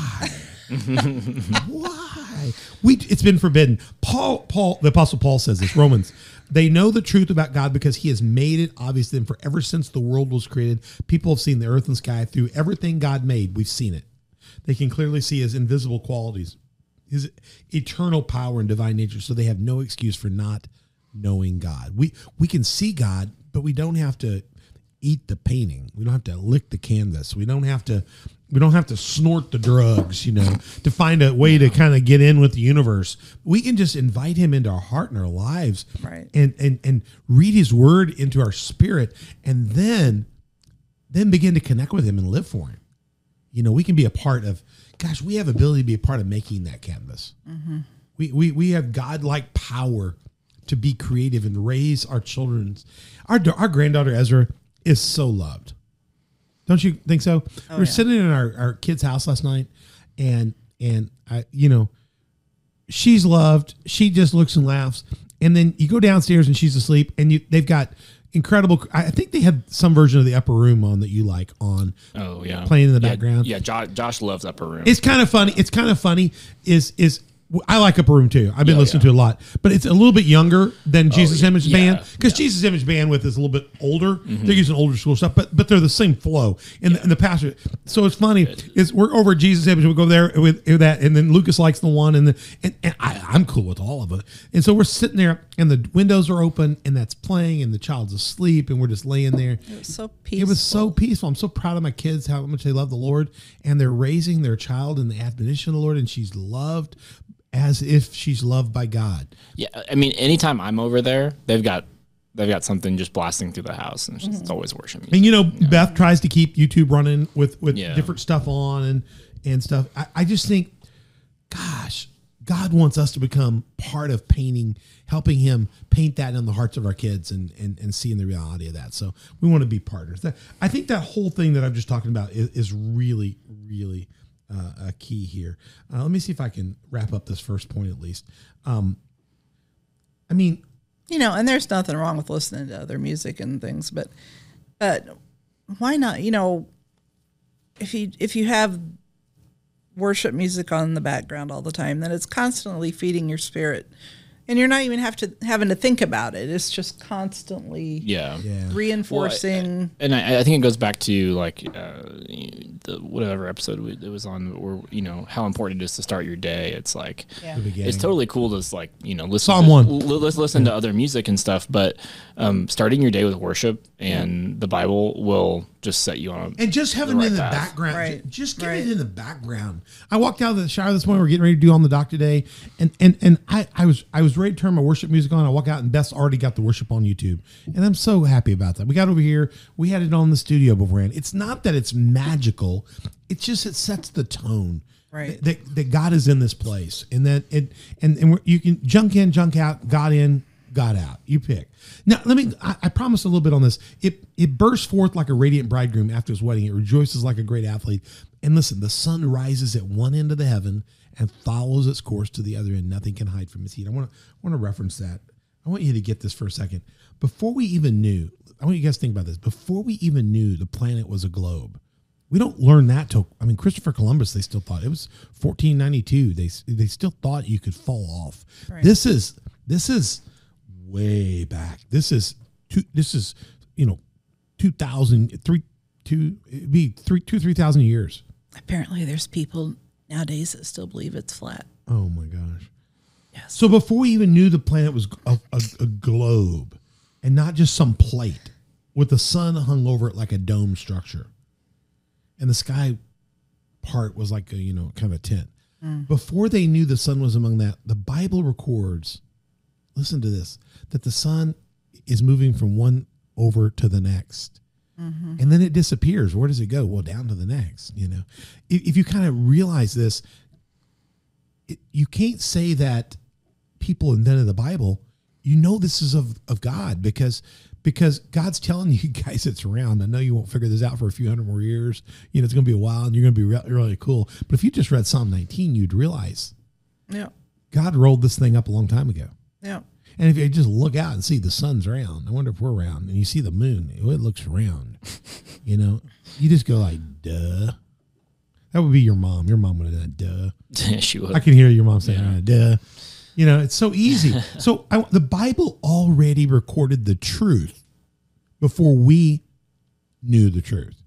Why? We it's been forbidden. Paul Paul the apostle Paul says this Romans they know the truth about God because he has made it obvious to them for ever since the world was created people have seen the earth and sky through everything God made we've seen it they can clearly see his invisible qualities his eternal power and divine nature so they have no excuse for not knowing God we we can see God but we don't have to eat the painting. We don't have to lick the canvas. We don't have to we don't have to snort the drugs, you know, to find a way to kind of get in with the universe. We can just invite him into our heart and our lives Right. and and and read his word into our spirit and then then begin to connect with him and live for him. You know, we can be a part of gosh, we have ability to be a part of making that canvas. Mm-hmm. We, we we have godlike power to be creative and raise our children's. Our our granddaughter Ezra is so loved. Don't you think so? Oh, we were yeah. sitting in our, our kid's house last night, and and I you know she's loved. She just looks and laughs, and then you go downstairs and she's asleep, and you they've got incredible. I I think they had some version of the Upper Room on that you like on. Oh yeah, Playing in the Yeah, background. Yeah, Josh, Josh loves Upper Room. It's kind of funny. It's kind of funny. Is is I like Upper Room too. I've been Yeah, listening yeah. to it a lot, but it's a little bit younger than oh, Jesus yeah, Image yeah, Band because yeah. Jesus Image Bandwidth is a little bit older. Mm-hmm. They're using older school stuff, but but they're the same flow in, the, in the pastor. So it's funny. Is we're over at Jesus Image. We go there with, with that, and then Lucas likes the one, and the and, and I, I'm cool with all of it. And so we're sitting there, and the windows are open, and that's playing, and the child's asleep, and we're just laying there. It was so peaceful. It was so peaceful. I'm so proud of my kids, how much they love the Lord, and they're raising their child in the admonition of the Lord, and she's loved as if she's loved by God. yeah, I mean, anytime I'm over there, they've got they've got something just blasting through the house, and it's, just, it's mm-hmm. always worship music. And you know, Beth tries to keep YouTube running with with Yeah. different stuff on and and stuff. I, I just think, gosh, God wants us to become part of painting, helping Him paint that in the hearts of our kids and and and seeing the reality of that. So we want to be partners. That, I think that whole thing that I'm just talking about is, is really really uh, a key here. Uh, let me see if I can wrap up this first point at least. Um, I mean, you know, and there's nothing wrong with listening to other music and things, but but why not? You know, if you if you have worship music on in the background all the time, then it's constantly feeding your spirit, and you're not even have to having to think about it. It's just constantly yeah, yeah. reinforcing. and I, I think it goes back to like uh, the whatever episode we, it was on, where you know how important it is to start your day. It's like Yeah. It's totally cool to like you know listen Psalm to, one. l- let's listen to other music and stuff, but um, starting your day with worship and the Bible will just set you on. A, And just having the it in the path. background, Right. ju- just get Right. it in the background. I walked out of the shower this morning. We're getting ready to do on the dock today, and and and I, I was I was ready to turn my worship music on. I walk out and Beth's already got the worship on YouTube, and I'm so happy about that. We got over here, we had it on the studio beforehand. It's not that it's magical; it's just it sets the tone. Right. That, that God is in this place, and that it and and we're, you can junk in, junk out, God in, God out. You pick. Now, let me. I, I promise a little bit on this. It it bursts forth like a radiant bridegroom after his wedding. It rejoices like a great athlete. And listen, the sun rises at one end of the heaven and follows its course to the other end. Nothing can hide from its heat. I want to I want to reference that. I want you to get this for a second. Before we even knew, I want you guys to think about this. Before we even knew the planet was a globe, we don't learn that till I mean Christopher Columbus. They still thought it was 1492. They they still thought you could fall off. This is this is way back. This is two. This is you know, two thousand three two it'd be three two three thousand years. Apparently, there's people nowadays that still believe it's flat. Oh my gosh. Yes. So before we even knew the planet was a, a, a globe and not just some plate with the sun hung over it like a dome structure, and the sky part was like a you know kind of a tent. Mm. Before they knew the sun was among that, the Bible records listen to this, that the sun is moving from one over to the next. Mm-hmm. And then it disappears. Where does it go? Well, down to the next, you know. If, if you kind of realize this, it, you can't say that people invented the Bible. You know this is of, of God because because God's telling you guys it's around. I know you won't figure this out for a few hundred more years. You know, it's going to be a while and you're going to be re- really cool. But if you just read Psalm 19, you'd realize Yeah. God rolled this thing up a long time ago. Yeah. And if you just look out and see the sun's round, I wonder if we're round. And you see the moon, it looks round. you know, you just go like, duh. That would be your mom. Your mom would have done, duh. she would. I can hear your mom saying, "Ah, duh. You know, it's so easy. so I, the Bible already recorded the truth before we knew the truth.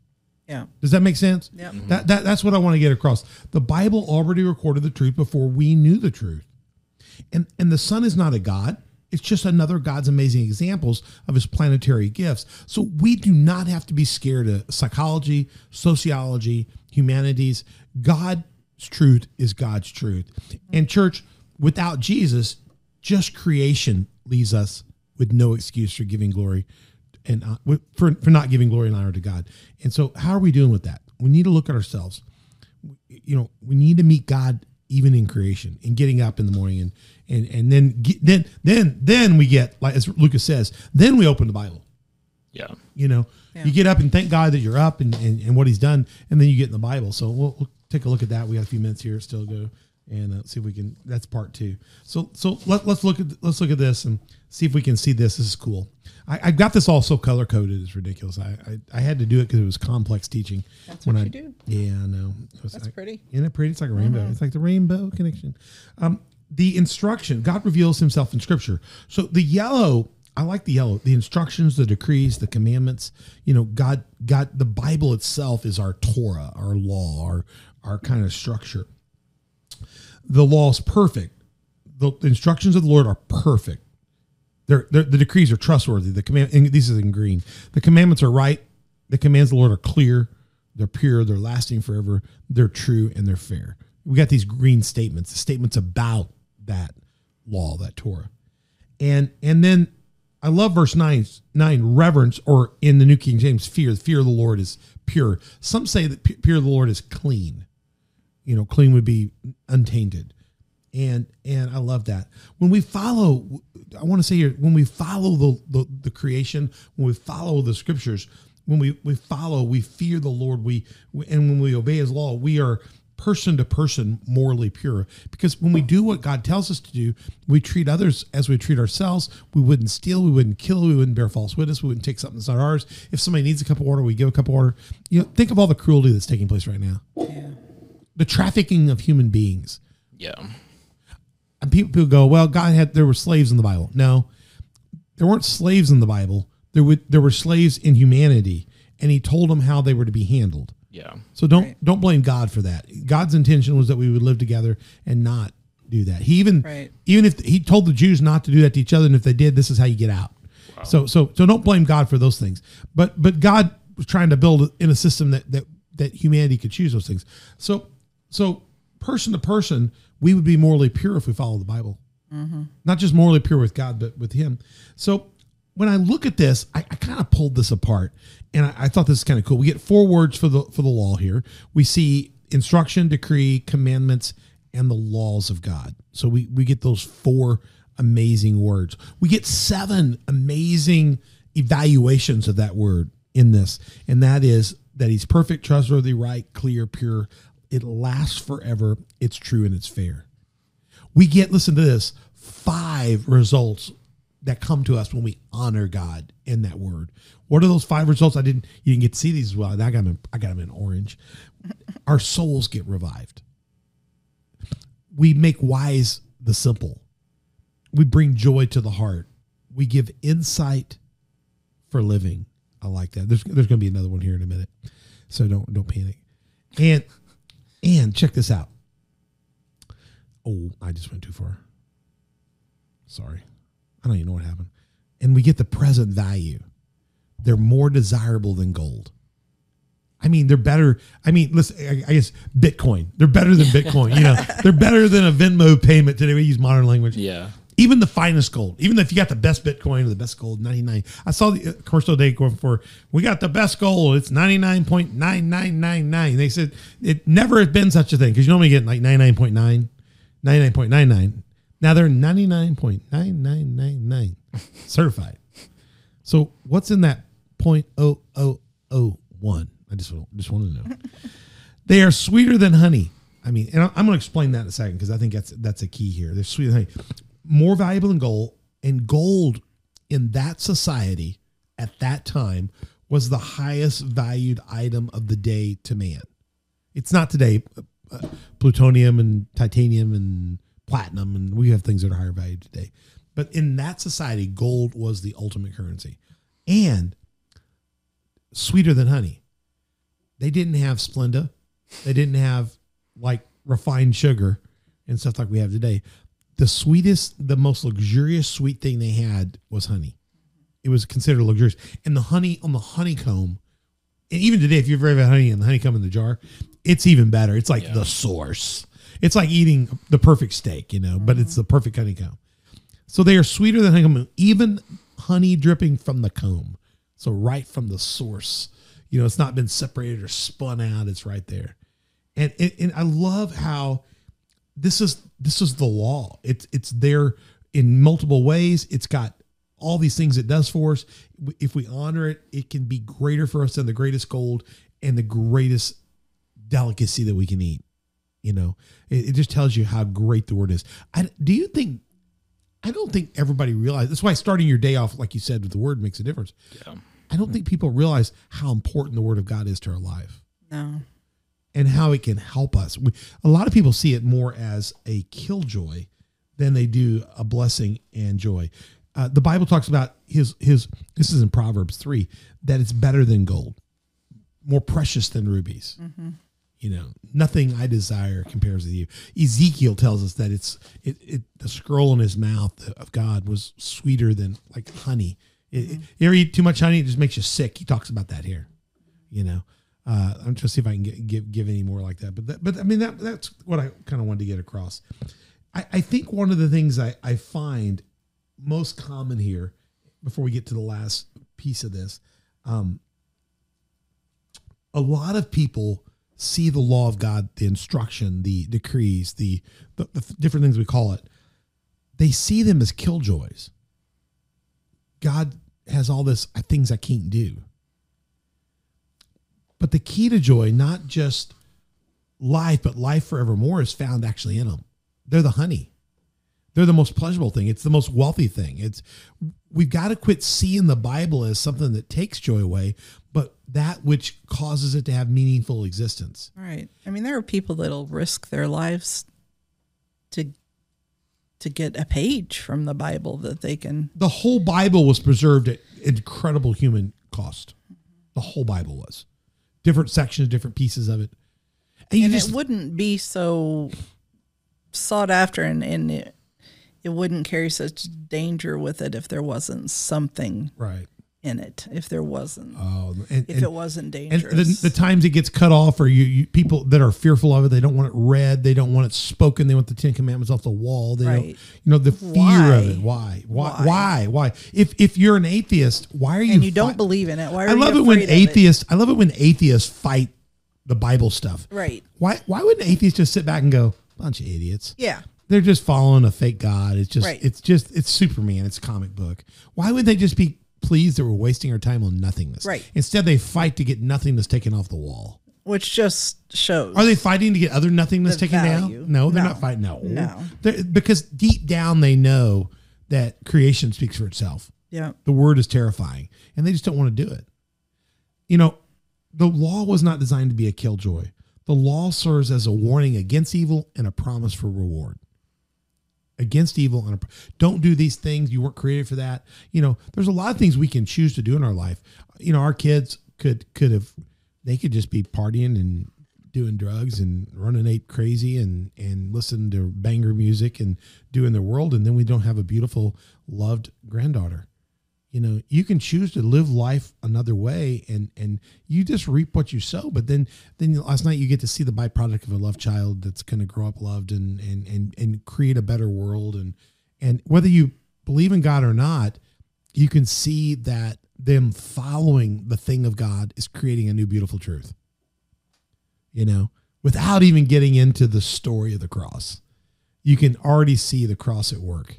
Yeah. Does that make sense? Yep. That, that that's what I want to get across. The Bible already recorded the truth before we knew the truth. And and the sun is not a god. It's just another God's amazing examples of his planetary gifts. So we do not have to be scared of psychology, sociology, humanities. God's truth is God's truth. And church, without Jesus, just creation leaves us with no excuse for giving glory and uh, for, for not giving glory and honor to God. And so how are we doing with that? We need to look at ourselves you know we need to meet god even in creation and getting up in the morning and and and then get, then then then we get like as lucas says then we open the bible. Yeah. you know you get up and thank god that you're up and, and and what he's done and then you get in the bible. So we'll, we'll take a look at that. We got a few minutes here still go and uh, see if we can that's part two so so let, let's look at let's look at this and see if we can see this this is cool i, I got this all so color coded it's ridiculous i i, I had to do it because it was complex teaching That's when what I, you do. yeah i know It That's I- pretty. isn't it pretty? It's like a rainbow. It's like the rainbow connection. Um, the instruction, God reveals himself in scripture. So the yellow, I like the yellow, the instructions, the decrees, the commandments, you know, God, God, the Bible itself is our Torah, our law, our, our kind of structure. The law is perfect. The, instructions of the Lord are perfect. They're, they're, the decrees are trustworthy. The command, and this is in green. The commandments are right. The commands of the Lord are clear. They're pure. They're lasting forever. They're true and they're fair. We got these green statements, the statements about that law, that Torah, and and then I love verse nine. Nine reverence, or in the New King James, fear. The fear of the Lord is pure. Some say that fear of the Lord is clean. You know, clean would be untainted and and I love that when we follow. I want to say here when we follow the, the the creation, when we follow the scriptures, when we we follow, we fear the Lord. We, we and when we obey His law, we are person to person morally pure. Because when we do what God tells us to do, we treat others as we treat ourselves. We wouldn't steal, we wouldn't kill, we wouldn't bear false witness, we wouldn't take something that's not ours. If somebody needs a cup of water, we give a cup of water. You know, think of all the cruelty that's taking place right now. Yeah. The trafficking of human beings Yeah. and people, people go, well, God had there were slaves in the Bible. No, there weren't slaves in the Bible. There would there were slaves in humanity, and He told them how they were to be handled. Yeah. So don't Right. don't blame God for that. God's intention was that we would live together and not do that. He even Right. even if He told the Jews not to do that to each other, and if they did, this is how you get out. So so so don't blame God for those things. But but God was trying to build in a system that that that humanity could choose those things. So so person to person, we would be morally pure if we follow the Bible. Mm-hmm. Not just morally pure with God, but with Him. So when I look at this, I, I kind of pulled this apart, and I, I thought this is kind of cool. We get four words for the for the law here. We see instruction, decree, commandments, and the laws of God. So we we get those four amazing words. We get seven amazing evaluations of that word in this, and that is that He's perfect, trustworthy, right, clear, pure. It lasts forever. It's true and it's fair we get listen to this five results that come to us when we honor God in that word. What are those five results? I didn't you didn't get to see these as well. I got them in, I got them in orange. Our souls get revived. We make wise the simple. We bring joy to the heart. We give insight for living. I like that. There's there's going to be another one here in a minute. So don't don't panic. And and check this out. Oh, I just went too far. Sorry. I don't even know what happened. And we get the present value. They're more desirable than gold. I mean, they're better. I mean, listen, I, I guess Bitcoin. They're better than Bitcoin. You know, they're better than a Venmo payment today. We use modern language. Yeah. Even the finest gold, even if you got the best Bitcoin or the best gold, 99. I saw the uh, commercial today going for, we got the best gold. It's 99.9999. They said it never has been such a thing because you normally get like 99.9, 99.99. Now they're 99.9999 certified. So what's in that 0.0001? I just, just want to know. They are sweeter than honey. I mean, and I'm going to explain that in a second because I think that's that's a key here. They're sweeter than honey, more valuable than gold, and gold in that society at that time was the highest valued item of the day to man. It's not today. Uh, plutonium and titanium and platinum, and we have things that are higher valued today. But in that society, gold was the ultimate currency, and sweeter than honey. They didn't have Splenda. They didn't have like refined sugar and stuff like we have today. The sweetest, the most luxurious sweet thing they had was honey. It was considered luxurious. And the honey on the honeycomb, and even today, if you've ever had honey and the honeycomb in the jar, it's even better. It's like the source. It's like eating the perfect steak, you know, but it's mm-hmm. the perfect honeycomb. So they are sweeter than honeycomb, even honey dripping from the comb. So right from the source, you know, it's not been separated or spun out. It's right there, and and, and I love how this is this is the law. It's it's there in multiple ways. It's got all these things it does for us. If we honor it, it can be greater for us than the greatest gold and the greatest delicacy that we can eat. You know, it, it just tells you how great the word is. I, do you think? I don't think everybody realizes. That's why starting your day off, like you said, with the word makes a difference. Yeah. I don't think people realize how important the word of God is to our life No. And how it can help us. We, a lot of people see it more as a killjoy than they do a blessing and joy. Uh, the Bible talks about his his. This is in Proverbs three that it's better than gold, more precious than rubies. You know, nothing I desire compares with you. Ezekiel tells us that it's it, it the scroll in his mouth of God was sweeter than like honey. It, it- you ever eat too much honey? It just makes you sick. He talks about that here. You know, uh, I'm to see if I can get, give give any more like that. But that, but I mean that that's what I kind of wanted to get across. I, I think one of the things I, I find most common here, before we get to the last piece of this, um, a lot of people see the law of God, the instruction, the decrees, the, the, the different things we call it. They see them as killjoys. God has all this uh, things I can't do. But the key to joy, not just life, but life forevermore, is found actually in them. They're the honey. They're the most pleasurable thing. It's the most wealthy thing. It's we've got to quit seeing the Bible as something that takes joy away, but that which causes it to have meaningful existence. Right. I mean, there are people that'll risk their lives to to get a page from the Bible that they can. The whole Bible was preserved at incredible human cost. The whole Bible was. Different sections, different pieces of it. And And just it wouldn't be so sought after, and, and it, it wouldn't carry such danger with it if there wasn't something right. In it. If there wasn't, Oh, and, if and- it wasn't and dangerous. the, the times it gets cut off, or you, you people that are fearful of it, they don't want it read, they don't want it spoken, they want the Ten Commandments off the wall. They don't, Right. you know, the fear Why? of it. Why? Why? Why? Why? Why? If if you're an atheist, why are you? and you don't believe in it. Why are I love you it when of it? atheists. I love it when atheists fight the Bible stuff. Right. Why? Why wouldn't atheists just sit back and go, bunch of idiots? Yeah. They're just following a fake god. It's just Right. it's just it's Superman. It's a comic book. Why would they just be pleased that we're wasting our time on nothingness? Right. Instead, they fight to get nothingness taken off the wall. Which just shows. Are they fighting to get other nothingness The taken value. down? No, they're No. not fighting. No, No. They're- because deep down they know that creation speaks for itself. Yeah. The word is terrifying, and they just don't want to do it. You know, the law was not designed to be a killjoy. The law serves as a warning against evil and a promise for reward. Against evil and don't do these things. You weren't created for that. You know, there's a lot of things we can choose to do in our life. You know, our kids could could have they could just be partying and doing drugs and running ape crazy and and listening to banger music and doing their world and then we don't have a beautiful loved granddaughter you know you can choose to live life another way and and you just reap what you sow but then then last night you get to see the byproduct of a loved child that's going to grow up loved and and and and create a better world and and whether you believe in God or not, you can see that them following the thing of God is creating a new beautiful truth. You know, without even getting into the story of the cross, you can already see the cross at work.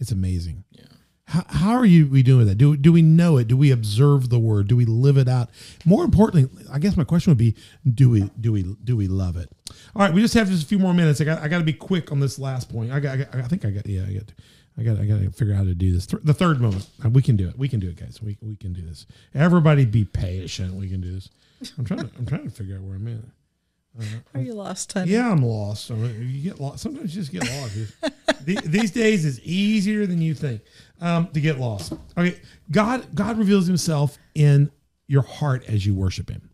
It's amazing. Yeah. How, how are you we doing with that? Do, do we know it? Do we observe the word? Do we live it out? More importantly, I guess my question would be, do we do we do we love it? All right, we just have just a few more minutes. I got I got to be quick on this last point. I got, I got I think I got yeah I got I got I got to figure out how to do this. The third moment, Uh, we can do it. We can do it, guys. We we can do this. Everybody, be patient. We can do this. I'm trying to I'm trying to figure out where I'm at. Are you lost, honey? Yeah, I'm lost. You get lost. Sometimes you just get lost. The- These days is easier than you think um, to get lost. Okay, God God reveals Himself in your heart as you worship Him.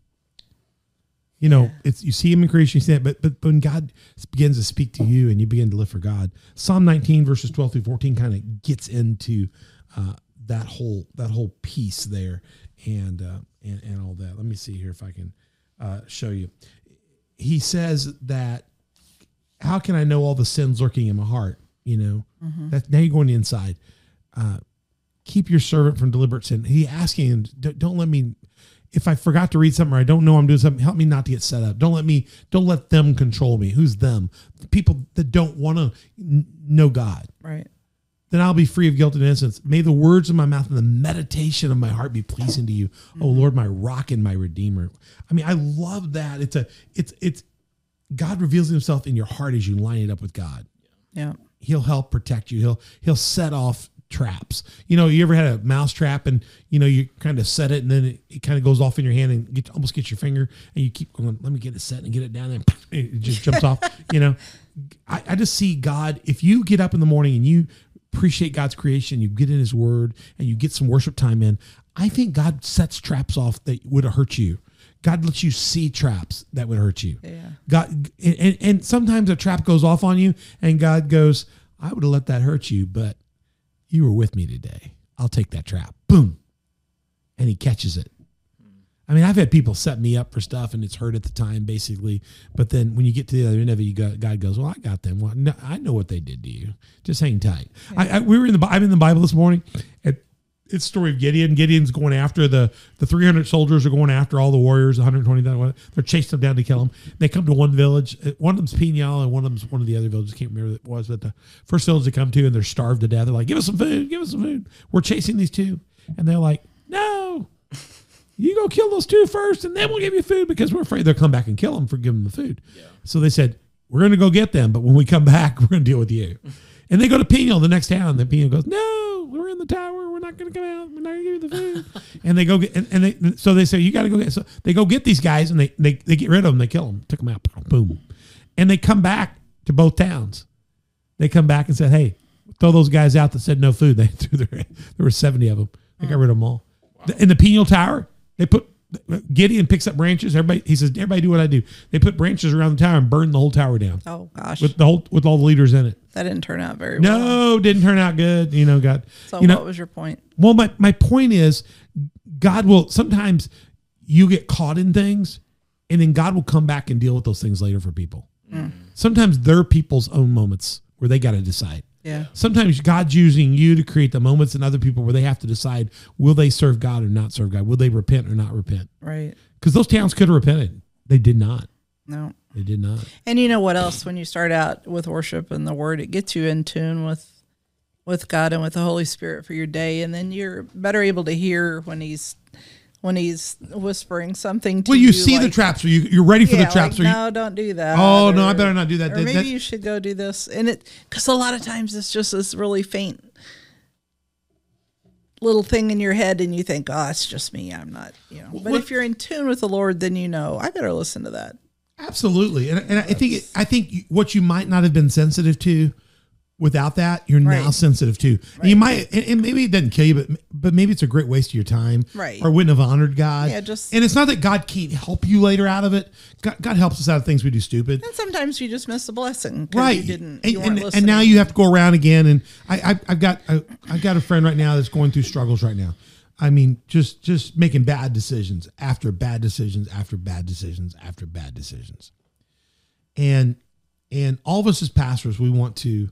You know, it's you see Him in creation, you see that, but but when God begins to speak to you and you begin to live for God, Psalm 19 verses 12 through 14 kind of gets into uh, that whole that whole piece there, and uh, and and all that. Let me see here if I can uh, show you he says that how can I know all the sins lurking in my heart? You know, that now you're going inside. Uh, keep your servant from deliberate sin. He asking him, don't, let me. If I forgot to read something or I don't know I'm doing something, help me not to get set up. Don't let me. Don't let them control me. Who's them? The people that don't want to know God Right. Then I'll be free of guilt and innocence. May the words of my mouth and the meditation of my heart be pleasing to you, oh Lord, my rock and my redeemer. I mean, I love that. It's a, it's, it's, God reveals Himself in your heart as you line it up with God. Yeah. He'll help protect you. He'll, he'll set off traps. You know, you ever had a mouse trap and you know you kind of set it and then it, it kind of goes off in your hand and get almost gets your finger and you keep going. Let me get it set and get it down there. And it just jumps off. You know, I, I just see God. If you get up in the morning and you appreciate God's creation, you get in His Word and you get some worship time in. I think God sets traps off that would hurt you. God lets you see traps that would hurt you. Yeah. God, and, and sometimes a trap goes off on you, and God goes, I would have let that hurt you, but you were with me today. I'll take that trap. Boom. And he catches it. I mean, I've had people set me up for stuff and it's hurt at the time, basically. But then when you get to the other end of it, you got, God goes, Well, I got them. Well, no, I know what they did to you. Just hang tight. I, I, we were in the, I'm in the Bible this morning. And it's the story of Gideon. Gideon's going after the the 300 soldiers are going after all the warriors, 120,000. They're chasing them down to kill them. They come to one village. Uh, One of them's Peniel, and one of them's one of the other villages. Can't remember what it was, but the first village they come to, and they're starved to death. They're like, "Give us some food. Give us some food." We're chasing these two, and they're like, "No." You go kill those two first, and then we'll give you food because we're afraid they'll come back and kill them for giving them the food. So they said, We're going to go get them, but when we come back, we're going to deal with you. And they go to Peniel, the next town. And Peniel goes, No, we're in the tower. We're not going to come out. We're not going to give you the food. and they go get, and, and they, so they say, You got to go get, so they go get these guys and they, they, they get rid of them. They kill them, took them out, boom. And they come back to both towns. They come back and said, Hey, throw those guys out that said no food. They threw their, there were 70 of them. They got rid of them all. In the Peniel Tower, they put Gideon picks up branches. Everybody, he says, everybody do what I do. They put branches around the tower and burn the whole tower down Oh gosh, with the whole with all the leaders in it. that didn't turn out very well. No, didn't turn out good. You know, God. So you know, what was your point? well, my my point is, God will sometimes you get caught in things, and then God will come back and deal with those things later for people. Mm. Sometimes they're people's own moments where they got to decide. Yeah. Sometimes God's using you to create the moments in other people where they have to decide will they serve God or not serve God? Will they repent or not repent? Right. Because those towns could have repented. They did not. No. They did not. And you know what else? When you start out with worship and the Word, it gets you in tune with with God and with the Holy Spirit for your day, and then you're better able to hear when He's when He's whispering something to Well, you. you see the traps, or you, you're ready for yeah, the traps. like, or you, no, don't do that. Oh, no, I better not do that. Or That- maybe that- you should go do this, and it because a lot of times it's just this really faint little thing in your head, and you think, oh, it's just me. I'm not, you know. But what- if you're in tune with the Lord, then you know I better listen to that. Absolutely, and, and I think I think what you might not have been sensitive to without that, you're now sensitive to. And you might, and, and maybe it doesn't kill you, but but maybe it's a great waste of your time, Right. Or wouldn't have honored God. Yeah, just- and it's not that God can't help you later out of it. God, God helps us out of things we do stupid. And sometimes you just miss a blessing right you didn't. and, you weren't and, and now you have to go around again and I, I i've got I, i've got a friend right now that's going through struggles right now i mean just just making bad decisions after bad decisions after bad decisions after bad decisions and and all of us as pastors we want to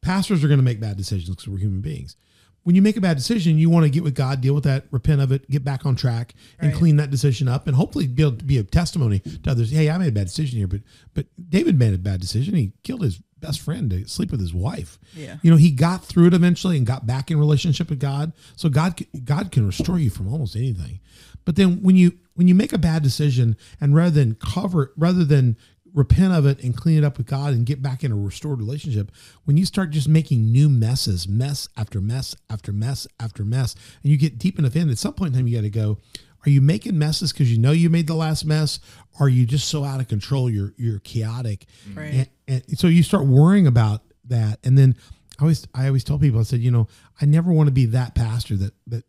pastors are going to make bad decisions because we're human beings. When you make a bad decision, you want to get with God, deal with that, repent of it, get back on track, and Right. clean that decision up, and hopefully be able to be a testimony to others. Hey, I made a bad decision here, but but David made a bad decision. He killed his best friend to sleep with his wife. Yeah. You know, he got through it eventually and got back in relationship with God. So God God can restore you from almost anything. But then when you when you make a bad decision and rather than cover rather than repent of it and clean it up with God and get back in a restored relationship, when you start just making new messes, mess after mess after mess after mess, and you get deep enough in, at some point in time you got to go, are you making messes because you know you made the last mess? Or are you just so out of control you're you're chaotic? Mm-hmm. Right. And, and so you start worrying about that. And then I always I always tell people, I said, you know, I never want to be that pastor that that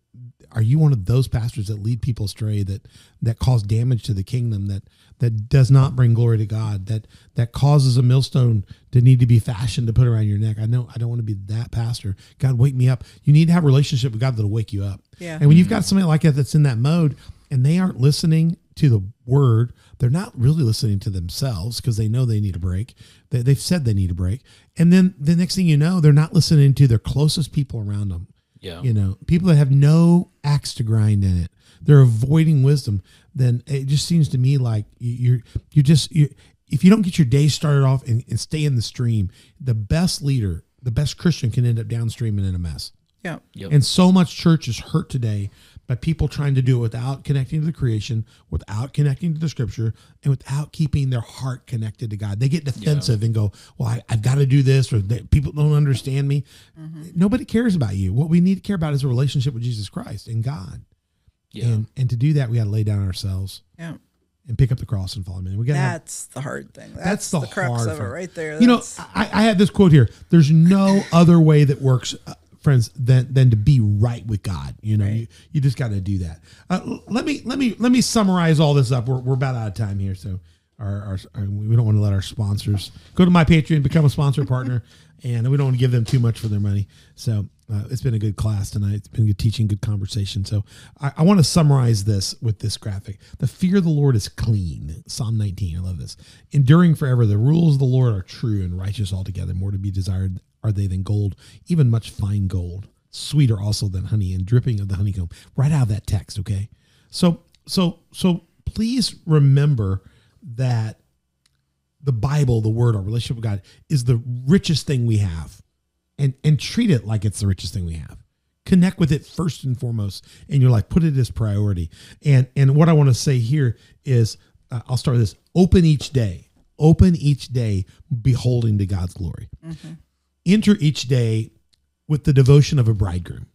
are you one of those pastors that lead people astray that that cause damage to the kingdom that that does not bring glory to God that that causes a millstone to need to be fashioned to put around your neck? I know I don't want to be that pastor. God wake me up. You need to have a relationship with God that'll wake you up. Yeah. and when you've got somebody like that that's in that mode and they aren't listening to the word they're not really listening to themselves because they know they need a break. They, they've said they need a break. And then the next thing you know they're not listening to their closest people around them Yeah. you know people that have no axe to grind in it they're avoiding wisdom then it just seems to me like you're, you're you just you're, if you don't get your day started off and, and stay in the stream the best leader the best christian can end up downstream and in a mess Yeah. Yep. and so much church is hurt today by people trying to do it without connecting to the creation, without connecting to the scripture, and without keeping their heart connected to God. They get defensive and go, Well, I, I've got to do this, or they, people don't understand me. Nobody cares about you. What we need to care about is a relationship with Jesus Christ and God. yeah. And and to do that, we got to lay down ourselves Yeah. and pick up the cross and follow him. We got to have That's the hard thing. That's, that's the, the, crux hard of it right there. You know, I, I have this quote here. There's no other way that works, uh, friends, than than to be right with God. You know, Right. you, you just got to do that. Uh, let me let me let me summarize all this up. We're, we're about out of time here, so our, our, our we don't want to let our sponsors go to my Patreon, become a sponsor partner, and we don't want to give them too much for their money. So. Uh, it's been a good class tonight. It's been good teaching, good conversation. So I, I want to summarize this with this graphic. The fear of the Lord is clean. Psalm 19. I love this. Enduring forever. The rules of the Lord are true and righteous altogether. More to be desired are they than gold, even much fine gold. Sweeter also than honey and dripping of the honeycomb. Right out of that text. Okay. So, so, so please remember that the Bible, the word, our relationship with God is the richest thing we have and and treat it like it's the richest thing we have connect with it first and foremost in your life put it as priority and and what i want to say here is uh, i'll start with this open each day open each day beholding to god's glory enter each day with the devotion of a bridegroom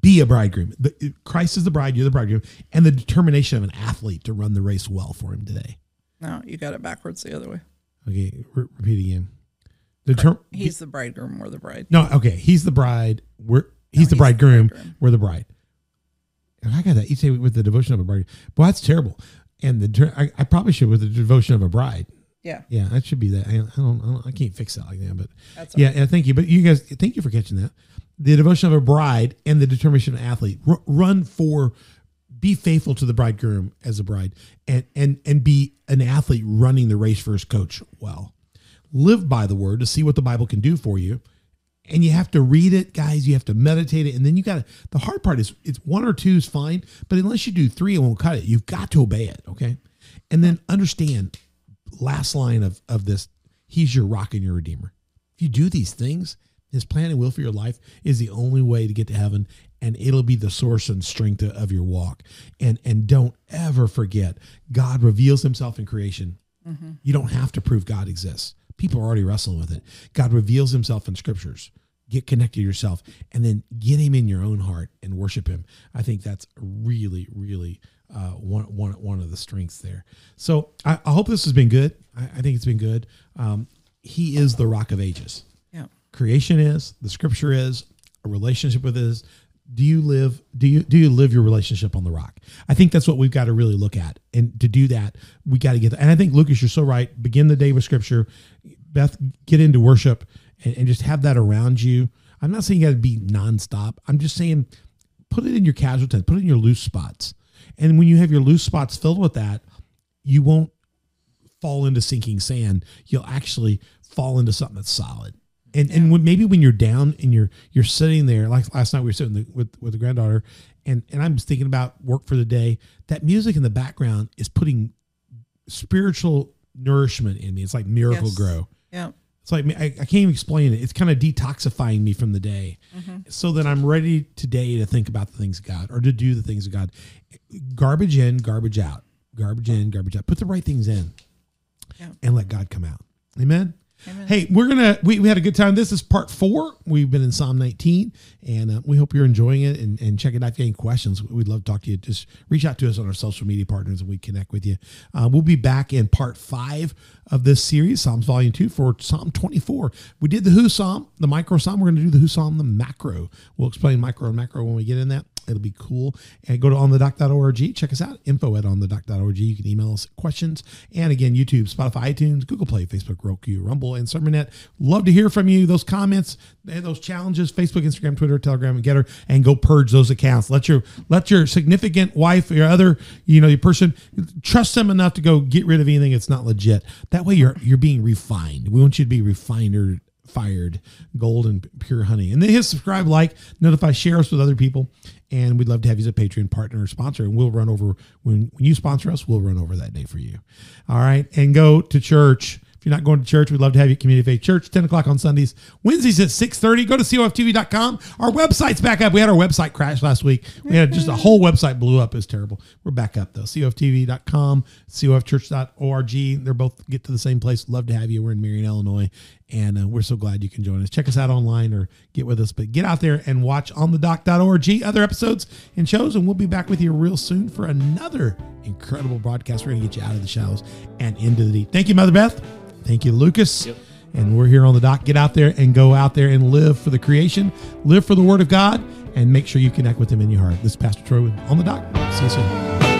be a bridegroom the, christ is the bride you're the bridegroom and the determination of an athlete to run the race well for him today no, you got it backwards the other way. okay re- repeat again the term He's the bridegroom we're the bride. No, okay. He's the bride. We're he's he's the the bridegroom. bridegroom. We're the bride. And I got that. You say with the devotion of a bride. Boy, that's terrible. And the I, I probably should with the devotion of a bride. Yeah. Yeah, that should be that. I, I, don't, I don't. I can't fix that like that. But That's yeah, yeah. Thank you. But you guys, thank you for catching that. The devotion of a bride and the determination of an athlete. R- run for. Be faithful to the bridegroom as a bride, and and and be an athlete running the race for his coach well live by the word to see what the Bible can do for you. And you have to read it, guys. You have to meditate it. And then you got to, the hard part is it's one or two is fine, but unless you do three, it won't cut it. You've got to obey it. Okay. And then understand last line of, of this, he's your rock and your redeemer. If you do these things, his plan and will for your life is the only way to get to heaven. And it'll be the source and strength of your walk. And, and don't ever forget, God reveals himself in creation. Mm-hmm. You don't have to prove God exists. People are already wrestling with it. God reveals himself in scriptures. Get connected to yourself and then get him in your own heart and worship him. I think that's really, really uh, one, one, one of the strengths there. So I, I hope this has been good. I, I think it's been good. Um, he is the rock of ages. Yeah. creation is the scripture is a relationship with is do you live do you do you live your relationship on the rock? I think that's what we've got to really look at. And to do that we got to get and i think lucas you're so right. Begin the day with scripture. Beth get into worship and, and just have that around you. I'm not saying you got to be nonstop. I'm just saying put it in your casual tent put it in your loose spots and when you have your loose spots filled with that you won't fall into sinking sand you'll actually fall into something that's solid And and when, maybe when you're down and you're you're sitting there, like last night we were sitting the, with with the granddaughter, and and I'm thinking about work for the day. That music in the background is putting spiritual nourishment in me. It's like Miracle Yes. Grow. Yeah. It's like I, I can't even explain it. It's kind of detoxifying me from the day, mm-hmm. so that I'm ready today to think about the things of God or to do the things of God. Garbage in, garbage out. Garbage in, garbage out. Put the right things in, Yeah. and let God come out. Amen. Amen. Hey, we're gonna we, we had a good time. This is part four. We've been in Psalm 19, and uh, we hope you're enjoying it. And, and check it out. If you have any questions, we'd love to talk to you. Just reach out to us on our social media partners, and we connect with you. Uh, we'll be back in part five of this series, Psalms Volume Two, for Psalm 24. We did the Who Psalm, the micro Psalm. We're going to do the Who Psalm, the macro. We'll explain micro and macro when we get in that. It'll be cool. And go to onthedock.org. Check us out. Info at onthedock.org. You can email us questions. And again, YouTube, Spotify, iTunes, Google Play, Facebook, Roku, Rumble, and Sermonet. Love to hear from you. Those comments, eh, those challenges, Facebook, Instagram, Twitter, Telegram, and Gettr, and go purge those accounts. Let your let your significant wife, your other, you know, your person, trust them enough to go get rid of anything that's not legit. That way you're you're being refined. We want you to be refiner fired gold and pure honey. And then hit subscribe like notify share us with other people. And we'd love to have you as a patreon partner or sponsor. And we'll run over when, when you sponsor us we'll run over that day for you. All right. And go to church. If you're not going to church we'd love to have you at community faith church 10 o'clock on sundays. Wednesdays at 6.30 go to coftv.com our website's back up. We had our website crash last week. We had just a whole website blew up. It was terrible. We're back up though. Coftv.com cofchurch.org they're both get to the same place. Love to have you. We're in marion illinois and uh, we're so glad you can join us. Check us out online or get with us, but get out there and watch on the dock.org other episodes and shows, and we'll be back with you real soon for another incredible broadcast. We're going to get you out of the shallows and into the deep. Thank you, Mother Beth. Thank you, Lucas. Yep. And we're here on the dock. Get out there and go out there and live for the creation, live for the Word of God, and make sure you connect with Him in your heart. This is Pastor Troy with on the dock. See you soon.